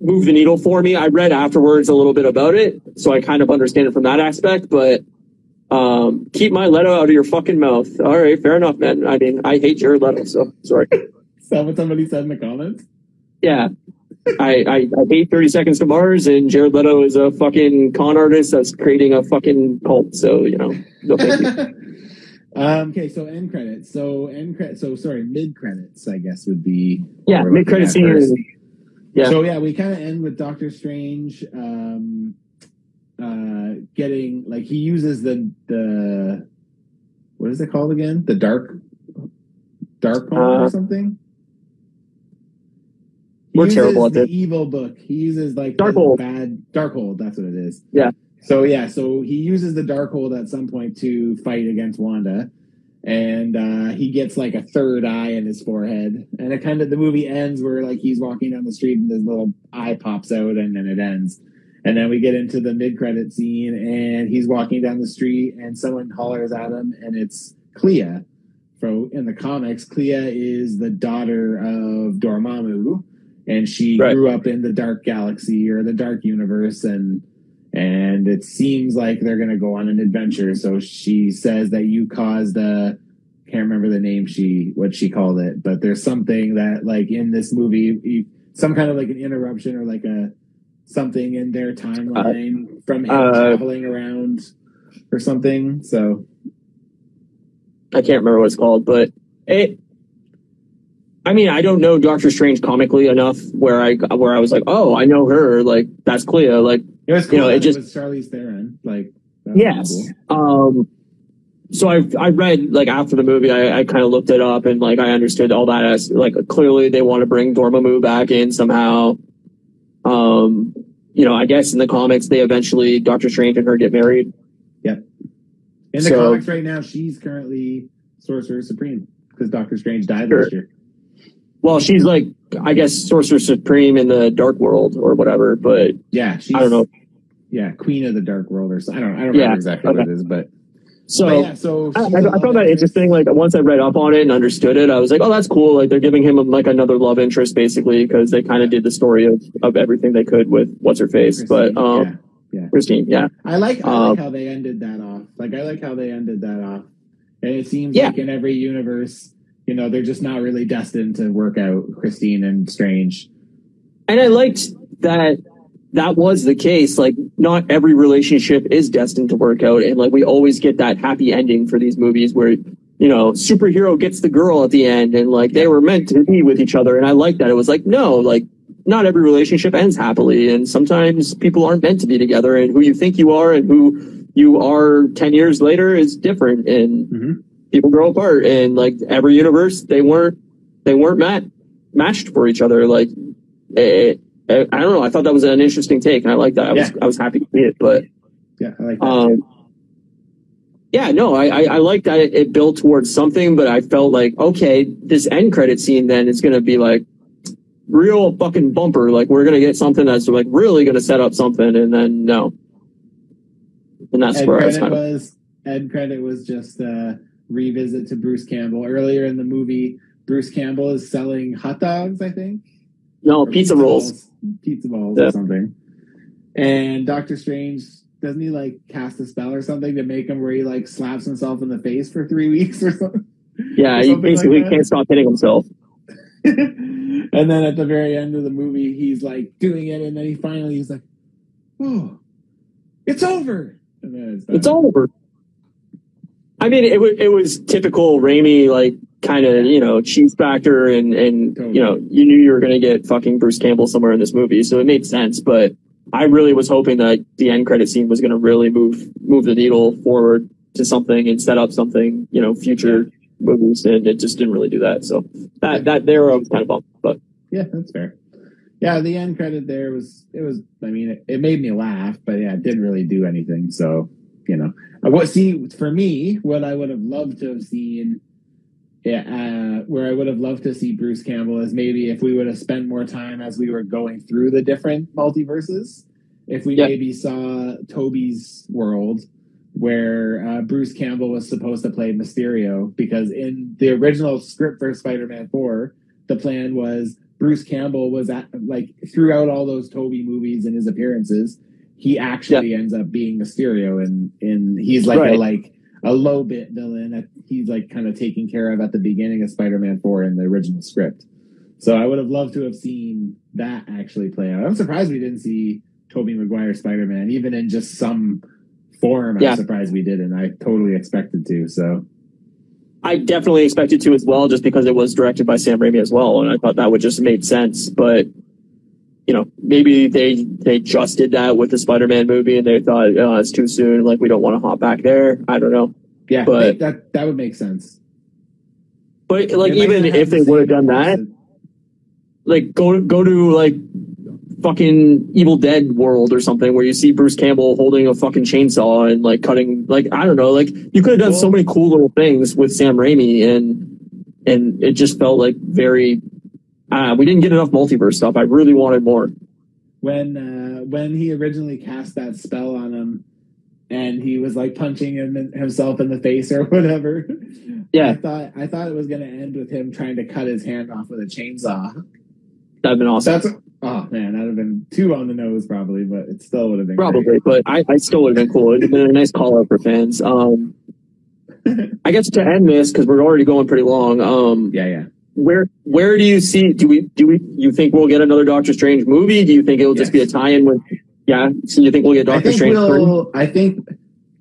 move the needle for me. I read afterwards a little bit about it, so I kind of understand it from that aspect. But um, keep my Leto out of your fucking mouth. All right, fair enough, man. I mean, I hate Jared Leto, so sorry. [LAUGHS] that what somebody said in the comments? Yeah. I, I, I hate 30 Seconds to Mars, and Jared Leto is a fucking con artist that's creating a fucking cult. So, you know, no thank you. [LAUGHS] um, okay, so end credits. So end credit. So sorry, mid credits. I guess would be Yeah, mid credits scene. Yeah. So yeah, we kind of end with Doctor Strange um, uh, getting like he uses the the what is it called again? The dark dark palm Uh, or something. He we're uses terrible at the this. evil book. He uses like the Darkhold. bad Darkhold. That's what it is. Yeah. So yeah, so he uses the dark Darkhold at some point to fight against Wanda, and uh, he gets like a third eye in his forehead, and it kind of the movie ends where like he's walking down the street and his little eye pops out, and then it ends, and then we get into the mid credit scene, and he's walking down the street, and someone hollers at him, and it's Clea. So in the comics, Clea is the daughter of Dormammu, and she Right. grew up in the Dark Galaxy or the Dark Universe, and and it seems like they're going to go on an adventure. So she says that you caused a can't remember the name she what she called it, but there's something that like in this movie, you, some kind of like an interruption or like a something in their timeline from him uh, traveling around or something. So I can't remember what it's called, but it. I mean, I don't know Doctor Strange comically enough where I where I was like, oh, I know her. Like that's Clea. Like it was cool. You know, it just- was Charlize Theron. Like yes. cool. Um. So I I read like after the movie, I, I kind of looked it up and like I understood all that as like clearly they want to bring Dormammu back in somehow. Um. You know, I guess in the comics they eventually Doctor Strange and her get married. Yep. In the So- comics right now, she's currently Sorcerer Supreme because Doctor Strange died Sure. last year. Well, she's like I guess Sorcerer Supreme in the Dark World or whatever, but Yeah, she's I don't know. Yeah, Queen of the Dark World or something. I don't. I don't Yeah, remember exactly what it is, but, So but yeah. So I, I, I found that interesting. Like once I read up on it and understood it, I was like, "Oh, that's cool." Like they're giving him like another love interest, basically, because they kind of did the story of, of everything they could with what's her face. But Christine, um, yeah. Christine, yeah, I like. I Um, how they ended that off. Like I like how they ended that off. And it seems Yeah. like in every universe, you know, they're just not really destined to work out. Christine and Strange. and I liked that that was the case. Like not every relationship is destined to work out, and like we always get that happy ending for these movies where you know superhero gets the girl at the end, and like they were meant to be with each other. And I like that. It was like no, like not every relationship ends happily, and sometimes people aren't meant to be together, and who you think you are and who you are 10 years later is different and Mhm. People grow apart. And like every universe they weren't they weren't mat- matched for each other. Like it, I I don't know. I thought that was an interesting take. And I like that. I was Yeah. I was happy to see it but Yeah, I like that. um yeah no I I, I like that it, it built towards something but I felt like okay this end credit scene then is gonna be like real fucking bumper. Like we're gonna get something that's like really gonna set up something and then no. And that's Ed where I was kind of was Ed credit was just a revisit to Bruce Campbell earlier in the movie. Bruce Campbell is selling hot dogs, I think. no Or pizza rolls balls. pizza balls Yeah. or something. And Doctor Strange doesn't he like cast a spell or something to make him where he like slaps himself in the face for three [LAUGHS] weeks or something? Yeah, Or he something like basically that? can't stop hitting himself. [LAUGHS] and then at the very end of the movie, he's like doing it, and then he finally he's like, "Oh, it's over." And then it's, It's over. I mean, it was it was typical Raimi, like kind of you know cheese factor, and and you know you knew you were going to get fucking Bruce Campbell somewhere in this movie, so it made sense. But I really was hoping that the end credit scene was going to really move move the needle forward to something and set up something, you know, future movies, and it just didn't really do that. So that that there I was kind of bummed, but Yeah, that's fair. Yeah, the end credit there was it was. I mean, it, it made me laugh, but yeah, it didn't really do anything. So you know, I what see for me, what I would have loved to have seen. Yeah, uh, where I would have loved to see Bruce Campbell is maybe if we would have spent more time as we were going through the different multiverses. If we maybe saw Tobey's world, where uh, Bruce Campbell was supposed to play Mysterio, because in the original script for Spider-Man Four, the plan was Bruce Campbell was at like throughout all those Toby movies and his appearances, he actually ends up being Mysterio, and and he's like a like a low bit villain that he's like kind of taken care of at the beginning of Spider-Man Four in the original script. So I would have loved to have seen that actually play out. I'm surprised we didn't see Tobey Maguire Spider Man, even in just some form. Yeah. I'm surprised we didn't. I totally expected to. So I definitely expected to as well, just because it was directed by Sam Raimi as well, and I thought that would just made sense. But you know, maybe they they just did that with the Spider-Man movie, and they thought oh, it's too soon. Like we don't want to hop back there. I don't know. yeah, But- that that would make sense. But like even if they would have done that, person. like go go to like fucking Evil Dead world or something where you see Bruce Campbell holding a fucking chainsaw and like cutting like I don't know like you could have done so many cool little things with Sam Raimi and and it just felt like very uh, we didn't get enough multiverse stuff. I really wanted more. when uh, when he originally cast that spell on him, and he was like punching him himself in the face or [LAUGHS] whatever. Yeah. I thought I thought it was going to end with him trying to cut his hand off with a chainsaw. That'd been awesome. That's oh man, that'd have been too on the nose probably, but it still would have been Probably, great. but I, I still would have been cool. It'd have been a nice call out for fans. Um, [LAUGHS] I guess to end this because we're already going pretty long. Um, Yeah, yeah. Where where do you see? Do we do we? You think we'll get another Doctor Strange movie? Do you think it'll just be a tie-in with? Yeah. So you think we'll get Doctor Strange? we'll. I think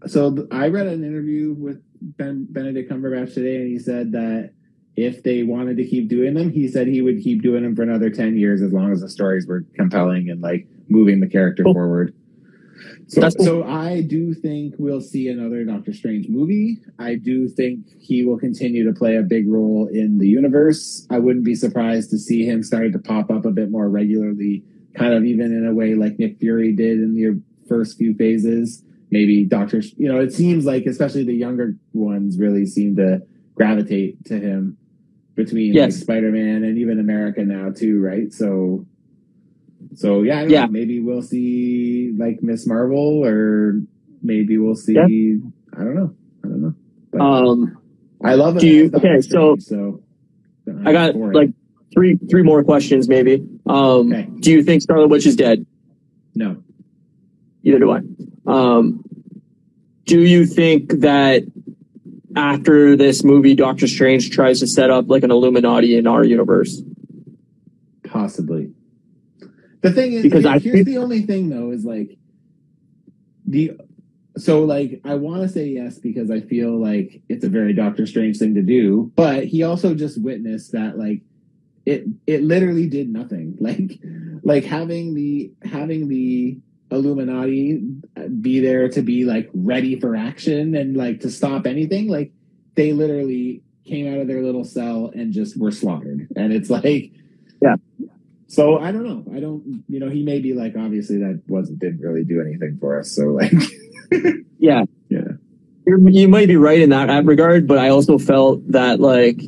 so. I read an interview with ben, Benedict Cumberbatch today, and he said that if they wanted to keep doing them, he said he would keep doing them for another ten years as long as the stories were compelling and like moving the character forward. So, so I do think we'll see another Doctor Strange movie. I do think he will continue to play a big role in the universe. I wouldn't be surprised to see him starting to pop up a bit more regularly, kind of even in a way like Nick Fury did in the first few phases. Maybe Doctor, you know, it seems like especially the younger ones really seem to gravitate to him between like Spider Man and even America now too, right? So, so yeah, I don't Yeah. know, maybe we'll see like Miss Marvel, or maybe we'll see. Yeah. I don't know. I don't know. But Um, I love it. do you- okay, so- so I got for it. like three three more questions maybe. Um, Okay. do you think Scarlet Witch is dead? no. Either do I. Um, do you think that after this movie, Doctor Strange tries to set up like an Illuminati in our universe? Possibly. The thing is, Because here- I here's the only thing though is like the so like I want to say yes because I feel like it's a very Doctor Strange thing to do, but he also just witnessed that like it it literally did nothing. [LAUGHS] Like like having the having the Illuminati be there to be like ready for action and like to stop anything like they literally came out of their little cell and just were slaughtered and it's like Yeah. So I don't know. I don't, you know, he may be like, obviously that wasn't didn't really do anything for us. So like, [LAUGHS] Yeah. Yeah. You're, you might be right in that regard, but I also felt that like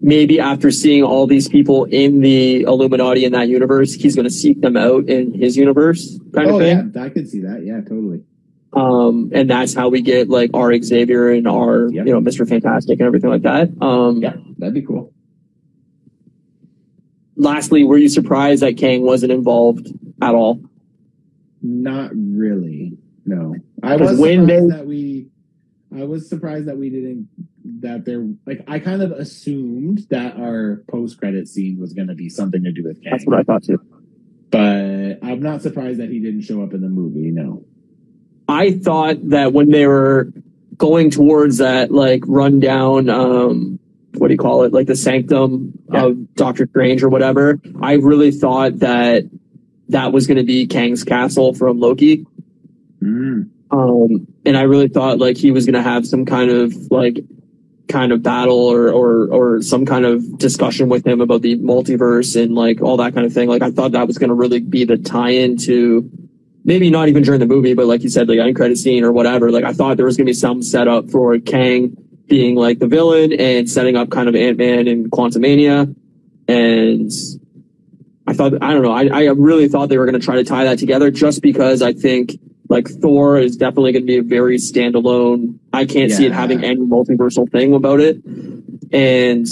maybe after seeing all these people in the Illuminati in that universe, he's going to seek them out in his universe kind oh of thing. yeah, I could see that. Yeah, totally. Um, and that's how we get like our Xavier and our, Yeah. you know, Mr. Fantastic and everything like that. Um, Yeah, that'd be cool. Lastly, were you surprised that Kang wasn't involved at all? Not really. No, I was when surprised they- that we. I was surprised that we didn't. That there, like, I kind of assumed that our post credit scene was going to be something to do with Kang, That's what I thought too. but I'm not surprised that he didn't show up in the movie. No. I thought that when they were going towards that like rundown, um, what do you call it? Like the sanctum Yeah. of Doctor Strange or whatever. I really thought that that was going to be Kang's castle from Loki. Mm. Um, and I really thought like he was going to have some kind of like kind of battle or, or, or some kind of discussion with him about the multiverse and like all that kind of thing. Like I thought that was going to really be the tie-in to maybe not even during the movie, but like you said, like end credit scene or whatever. Like I thought there was going to be some setup for Kang being like the villain and setting up kind of Ant-Man and Quantumania. And I thought, I don't know, I, I really thought they were going to try to tie that together just because I think like Thor is definitely going to be a very standalone. I can't see it having any multiversal thing about it. And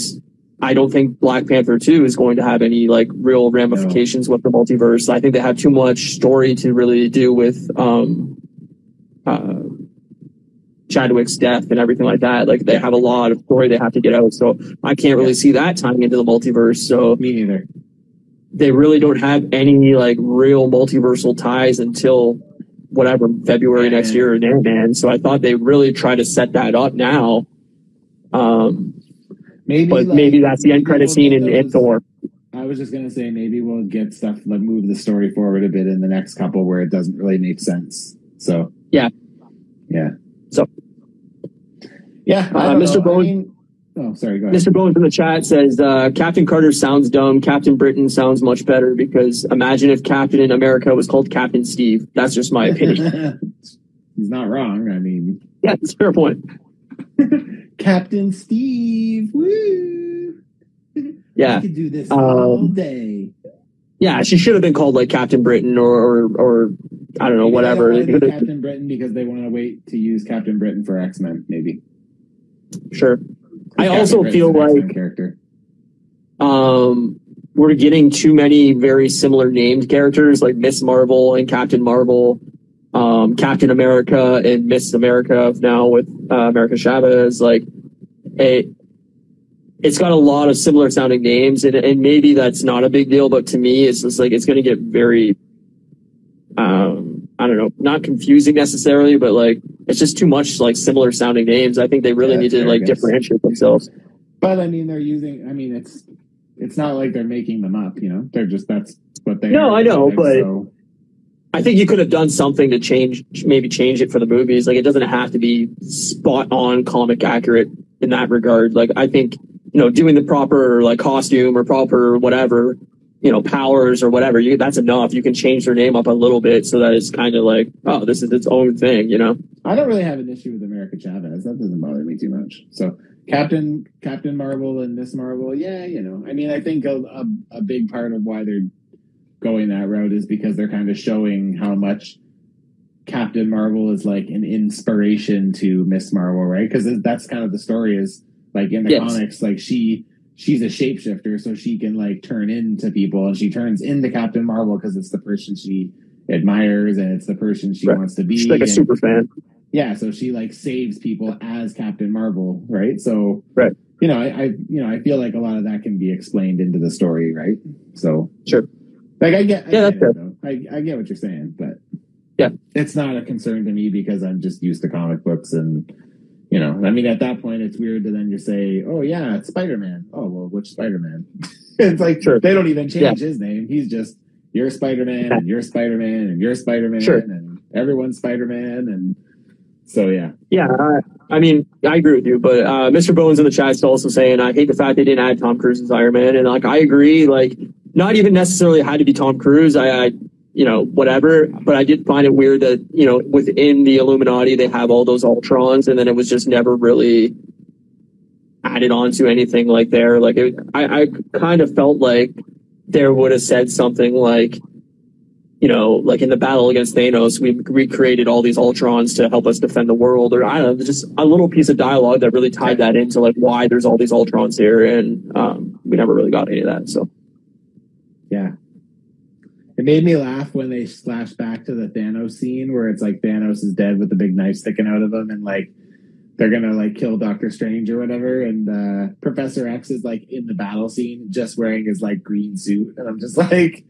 I don't think Black Panther 2 is going to have any like real ramifications with the multiverse. I think they have too much story to really do with, um, uh, Chadwick's death and everything like that. Like they have a lot of story they have to get out. So I can't really see that tying into the multiverse. So Me neither. they really don't have any like real multiversal ties until whatever February next year in Ant-Man. So I thought they really try to set that up now. Um, Maybe, but like, maybe that's the end credit we'll scene in, in Thor. I was just gonna say maybe we'll get stuff like move the story forward a bit in the next couple where it doesn't really make sense. So Yeah. yeah. So- yeah, Uh, Mr. know. I Bowen- mean- oh, sorry. Go ahead. Mr. Bones from the chat says uh, Captain Carter sounds dumb. Captain Britain sounds much better because imagine if Captain in America was called Captain Steve. That's just my opinion. [LAUGHS] He's not wrong. I mean, yeah, that's a fair point. [LAUGHS] Captain Steve. Woo! [LAUGHS] Yeah. I could do this Um, all day. Yeah, she should have been called like Captain Britain or or, or I don't know, Maybe whatever. they don't wanna do could've- Captain Britain because they want to wait to use Captain Britain for X Men. Maybe. Sure. I Captain also Britain's feel like character. um, we're getting too many very similar named characters like Miss Marvel and Captain Marvel, um, Captain America and Miss America now with uh, America Chavez. Like, it, it's got a lot of similar sounding names, and, and maybe that's not a big deal, but to me, it's just like it's going to get very, um, I don't know, not confusing necessarily, but like it's just too much like similar sounding names. I think they really Yeah, need to fair, like differentiate themselves. But I mean, they're using. I mean, it's it's not like they're making them up. You know, they're just that's what they. No, are. I know, but- So, I think you could have done something to change, maybe change it for the movies. Like it doesn't have to be spot on comic accurate in that regard. Like I think, you know, doing the proper like costume or proper whatever, you know, powers or whatever, you, that's enough. You can change their name up a little bit so that it's kind of like, oh, this is its own thing, you know? I don't really have an issue with America Chavez. That doesn't bother me too much. So Captain Captain Marvel and Miss Marvel, yeah, you know. I mean, I think a, a, a big part of why they're going that route is because they're kind of showing how much Captain Marvel is like an inspiration to Miss Marvel, right? Because that's kind of the story is like in the Yes. comics, like she she's a shapeshifter, so she can like turn into people, and she turns into Captain Marvel because it's the person she admires and it's the person she Right. wants to be. She's like a and- super fan. yeah, so she like saves people as Captain Marvel, right? So Right. you know, I, I you know I feel like a lot of that can be explained into the story, right? So Sure. like I get, I Yeah, get that's it. I, I get what you're saying, but Yeah. it's not a concern to me because I'm just used to comic books and you know, I mean, at that point, it's weird to then just say, "Oh yeah, it's Spider Man." Oh well, which Spider Man? [LAUGHS] it's like Sure. they don't even change his name. He's just you're Spider Man and you're Spider Man and you're Spider Man Sure. and everyone's Spider Man and so yeah. Yeah, I, I mean, I agree with you, but uh, Mr. Bones in the chat is also saying, I hate the fact they didn't add Tom Cruise as Iron Man. And like, I agree, like, not even necessarily had to be Tom Cruise. I, I, you know, whatever. But I did find it weird that, you know, within the Illuminati, they have all those Ultrons and then it was just never really added on to anything like there. Like, it, I, I kind of felt like there would have said something like, you know, like in the battle against Thanos, we recreated all these Ultrons to help us defend the world, or I don't know, just a little piece of dialogue that really tied that into like why there's all these Ultrons here, and um, we never really got any of that. So Yeah. It made me laugh when they flash back to the Thanos scene where it's like Thanos is dead with the big knife sticking out of him and like they're gonna like kill Doctor Strange or whatever. And uh Professor X is like in the battle scene just wearing his like green suit. And I'm just [LAUGHS] like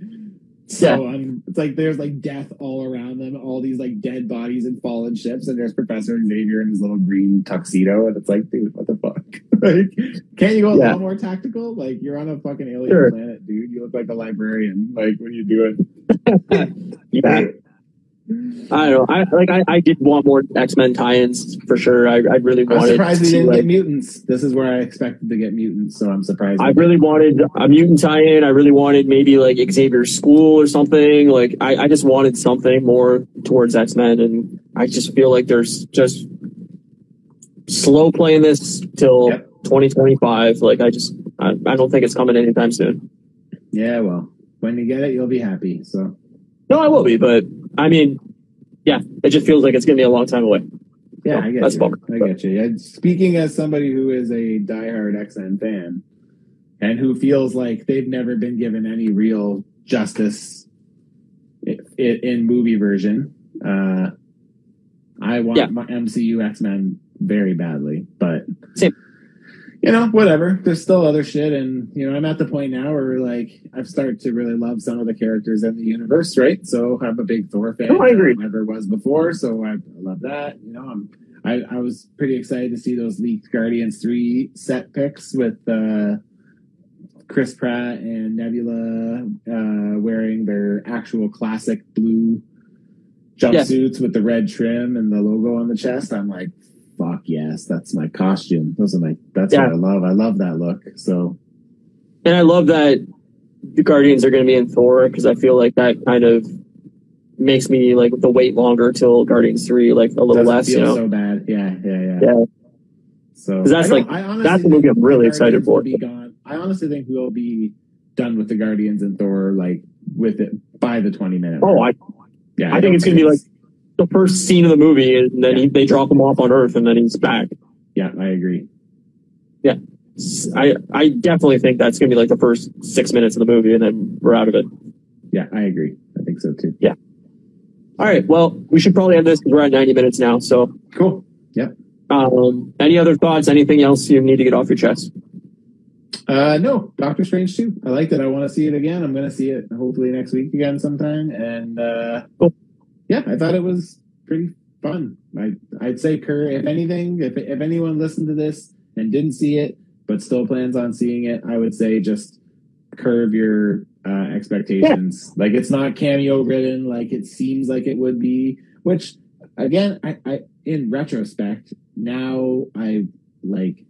so un- um, it's like there's like death all around them, all these like dead bodies and fallen ships, and there's Professor Xavier in his little green tuxedo, and it's like, dude, what the fuck? [LAUGHS] like, can't you go a Yeah. little more tactical? Like, you're on a fucking alien Sure. planet, dude. You look like a librarian. Like, what are you doing? [LAUGHS] yeah, I don't know. I like I, I did want more X Men tie-ins for sure. I, I really I'm wanted. surprised we didn't like, get mutants. This is where I expected to get mutants, so I'm surprised. I really wanted a mutant tie-in. I really wanted maybe like Xavier's school or something. Like I, I just wanted something more towards X Men, and I just feel like there's just slow playing this till Yep. 2025. Like I just I, I don't think it's coming anytime soon. Yeah, well, when you get it, you'll be happy. So No, I will be, but I mean, yeah, it just feels like it's gonna be a long time away. Yeah, So, I get that's you. bummer. I get you. Yeah, speaking as somebody who is a diehard X Men fan and who feels like they've never been given any real justice in movie version, uh, I I want Yeah. my MCU X Men very badly, but Same. You know, whatever. There's still other shit, and you know, I'm at the point now where like I've started to really love some of the characters in the universe, right? So I'm a big Thor fan. Oh, I agree. I Never was before, so I, love that. You know, I'm. I, I was pretty excited to see those leaked Guardians three set picks with uh, Chris Pratt and Nebula uh, wearing their actual classic blue jumpsuits with the red trim and the logo on the chest. I'm like, fuck yes, that's my costume. Those are my. That's Yeah. what I love. I love that look. So And I love that the Guardians are going to be in Thor because I feel like that kind of makes me like the wait longer till Guardians three, like a little less, you know. so bad. Yeah, yeah, yeah. Yeah. So that's I like- I that's the movie I'm really excited for. Be gone. I honestly think we'll be done with the Guardians and Thor like with it by the 20 minute. Oh. I, yeah. I think don't it's gonna be the first scene of the movie, and then he, they drop him off on Earth, and then he's back. Yeah, I agree. Yeah, I I definitely think that's gonna be like the first six minutes of the movie, and then we're out of it. Yeah, I agree. I think so too. Yeah. All right, well, we should probably end this because we're at ninety minutes now. So, Cool. Yeah. Um, any other thoughts? Anything else you need to get off your chest? Uh, no, Doctor Strange too. I liked it. I want to see it again. I'm going to see it hopefully next week again sometime. And uh, Cool. Yeah, I thought it was pretty fun. I I'd say Kerr. If anything, if if anyone listened to this and didn't see it but still plans on seeing it, I would say just curve your uh, expectations. Like it's not cameo ridden like it seems like it would be. Which again, I, I in retrospect now I like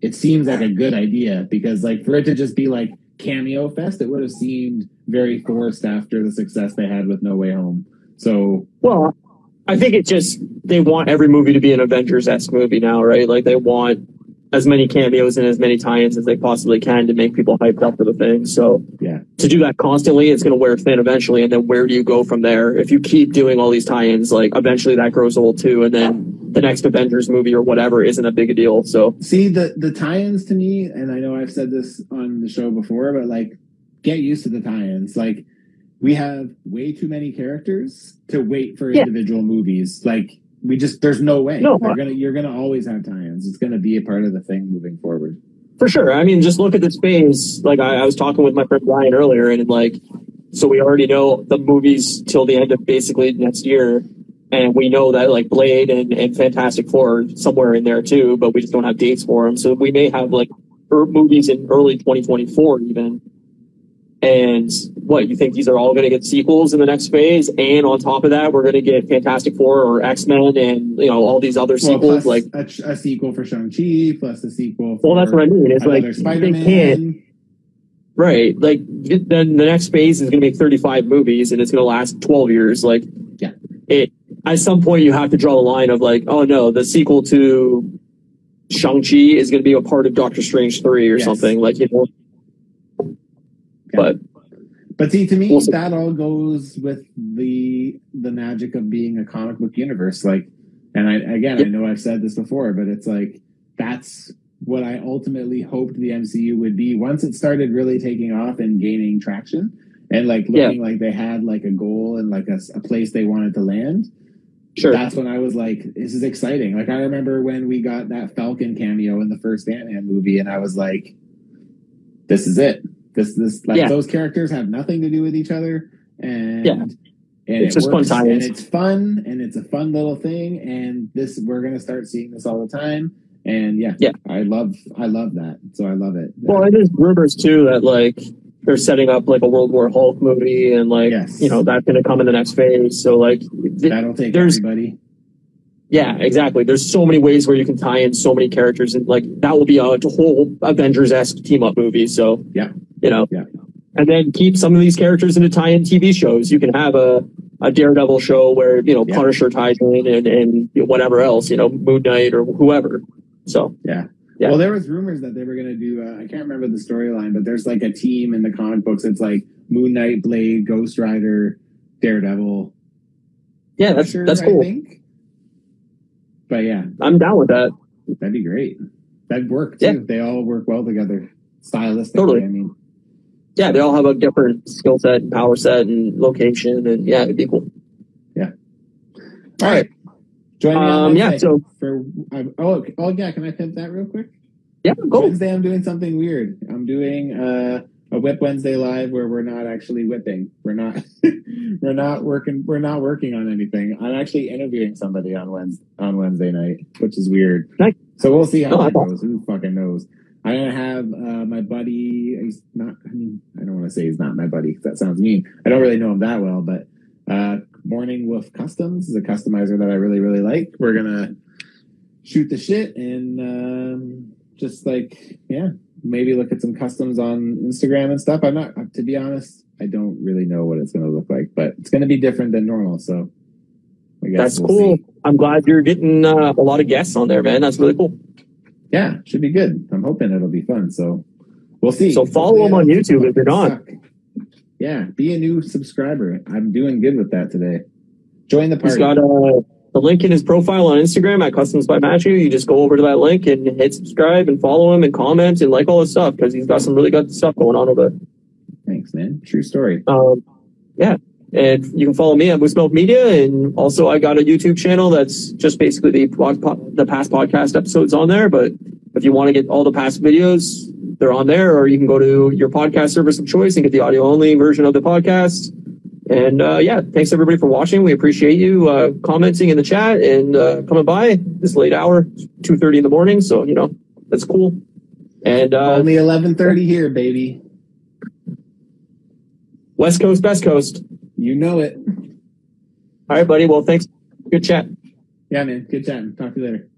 it seems like a good idea because like for it to just be like cameo fest, it would have seemed very forced after the success they had with No Way Home. So Well, I think it just they want every movie to be an Avengers esque movie now, right? Like they want as many cameos and as many tie-ins as they possibly can to make people hyped up for the thing. So Yeah. to do that constantly, it's going to wear thin eventually. And then where do you go from there? If you keep doing all these tie-ins, like eventually that grows old too, and then the next Avengers movie or whatever isn't a big a deal. So see the the tie-ins to me, and I know I've said this on the show before, but like get used to the tie-ins. Like we have way too many characters to wait for Yeah. individual movies. Like we just there's no way. No. You're gonna you're gonna always have tie-ins. It's gonna be a part of the thing moving forward. For sure. I mean, just look at the space. Like I, I was talking with my friend Ryan earlier, and like, so we already know the movies till the end of basically next year, and we know that like Blade and, and Fantastic Four are somewhere in there too, but we just don't have dates for them. So we may have like er, movies in early 2024 even. And what you think these are all going to get sequels in the next phase? And on top of that, we're going to get Fantastic Four or X Men and you know all these other Well, sequels. plus like, a, a sequel for Shang Chi, plus a sequel. For well, that's what I mean. It's like they Spider-Man. can't. Right. Like then the next phase is going to make 35 movies and it's going to last 12 years. Like, Yeah. It at some point you have to draw the line of like, oh no, the sequel to Shang Chi is going to be a part of Doctor Strange three or Yes. something. Like you know. But But see, to me, We'll see. that all goes with the the magic of being a comic book universe. Like, and I again, I know I've said this before, but it's like that's what I ultimately hoped the MCU would be once it started really taking off and gaining traction, and like Yeah. looking like they had like a goal and like a place they wanted to land. sure. That's when I was like, this is exciting. Like I remember when we got that Falcon cameo in the first Ant Man movie, and I was like, this is it. This this like Yeah. those characters have nothing to do with each other, and Yeah. and It's it just fun and it's fun, and it's a fun little thing, and this we're gonna start seeing this all the time. And yeah, Yeah. I love I love that. So I love it. well, and there's rumors too that like they're setting up like a World War Hulk movie and like Yes. you know that's going to come in the next phase. So like th- That'll take there's- everybody. Yeah, exactly. There's so many ways where you can tie in so many characters, and like that will be a whole Avengers esque team up movie. So Yeah. you know, Yeah. and then keep some of these characters into tie in TV shows. You can have a a Daredevil show where you know Yeah. Punisher ties in, and and whatever else, you know, Moon Knight or whoever. So Yeah. Yeah. Well, there was rumors that they were going to do. Uh, I can't remember the storyline, but there's like a team in the comic books. It's like Moon Knight, Blade, Ghost Rider, Daredevil. yeah, that's Punisher, that's I cool. think. But yeah, I'm down with that. that'd be great. That'd work too. Yeah. They all work well together, stylistically. Totally. I mean, Yeah, they all have a different skill set and power set and location, and yeah, it'd be cool. Yeah. All right. Join me on Um, yeah, so for uh, oh oh yeah. Can I pimp that real quick? yeah, go. Wednesday, I'm doing something weird. I'm doing uh, a Whip Wednesday live where we're not actually whipping. We're not. [LAUGHS] we're not working. We're not working on anything. I'm actually interviewing somebody on Wednesday on Wednesday night, which is weird. Nice. So we'll see how Oh, I that goes. Who fucking knows? I'm gonna have uh, my buddy. He's not. I mean, I don't want to say he's not my buddy 'cause that sounds mean. I don't really know him that well, but uh, Morning Wolf Customs is a customizer that I really really like. We're gonna shoot the shit and um, just like yeah, maybe look at some customs on Instagram and stuff. I'm not to be honest. I don't really know what it's gonna look like, but it's gonna be different than normal. So I guess That's we'll cool. see. I'm glad you're getting uh, a lot of guests on there, man. That's really cool. Yeah, should be good. I'm hoping it'll be fun. So we'll see. So follow them on YouTube if you're not. Yeah, be a new subscriber. I'm doing good with that today. Join the He's party. got uh, the link in his profile on Instagram at Customs by Matthew. You just go over to that link and hit subscribe and follow him and comment and like all his stuff because he's got some really good stuff going on over there. Thanks, man. True story. Um, yeah. And you can follow me at Moose Milk Media. And also, I got a YouTube channel that's just basically the, the past podcast episodes on there. But if you want to get all the past videos, they're on there, or you can go to your podcast service of choice and get the audio only version of the podcast. And uh, yeah, thanks everybody for watching. We appreciate you uh, commenting in the chat and uh, coming by this late hour, two thirty in the morning. So you know that's cool. And uh, Only 11:30 here, baby. West Coast, Best Coast. You know it. All right, buddy. Well, thanks. Good chat. Yeah, man. Good chat. Talk to you later.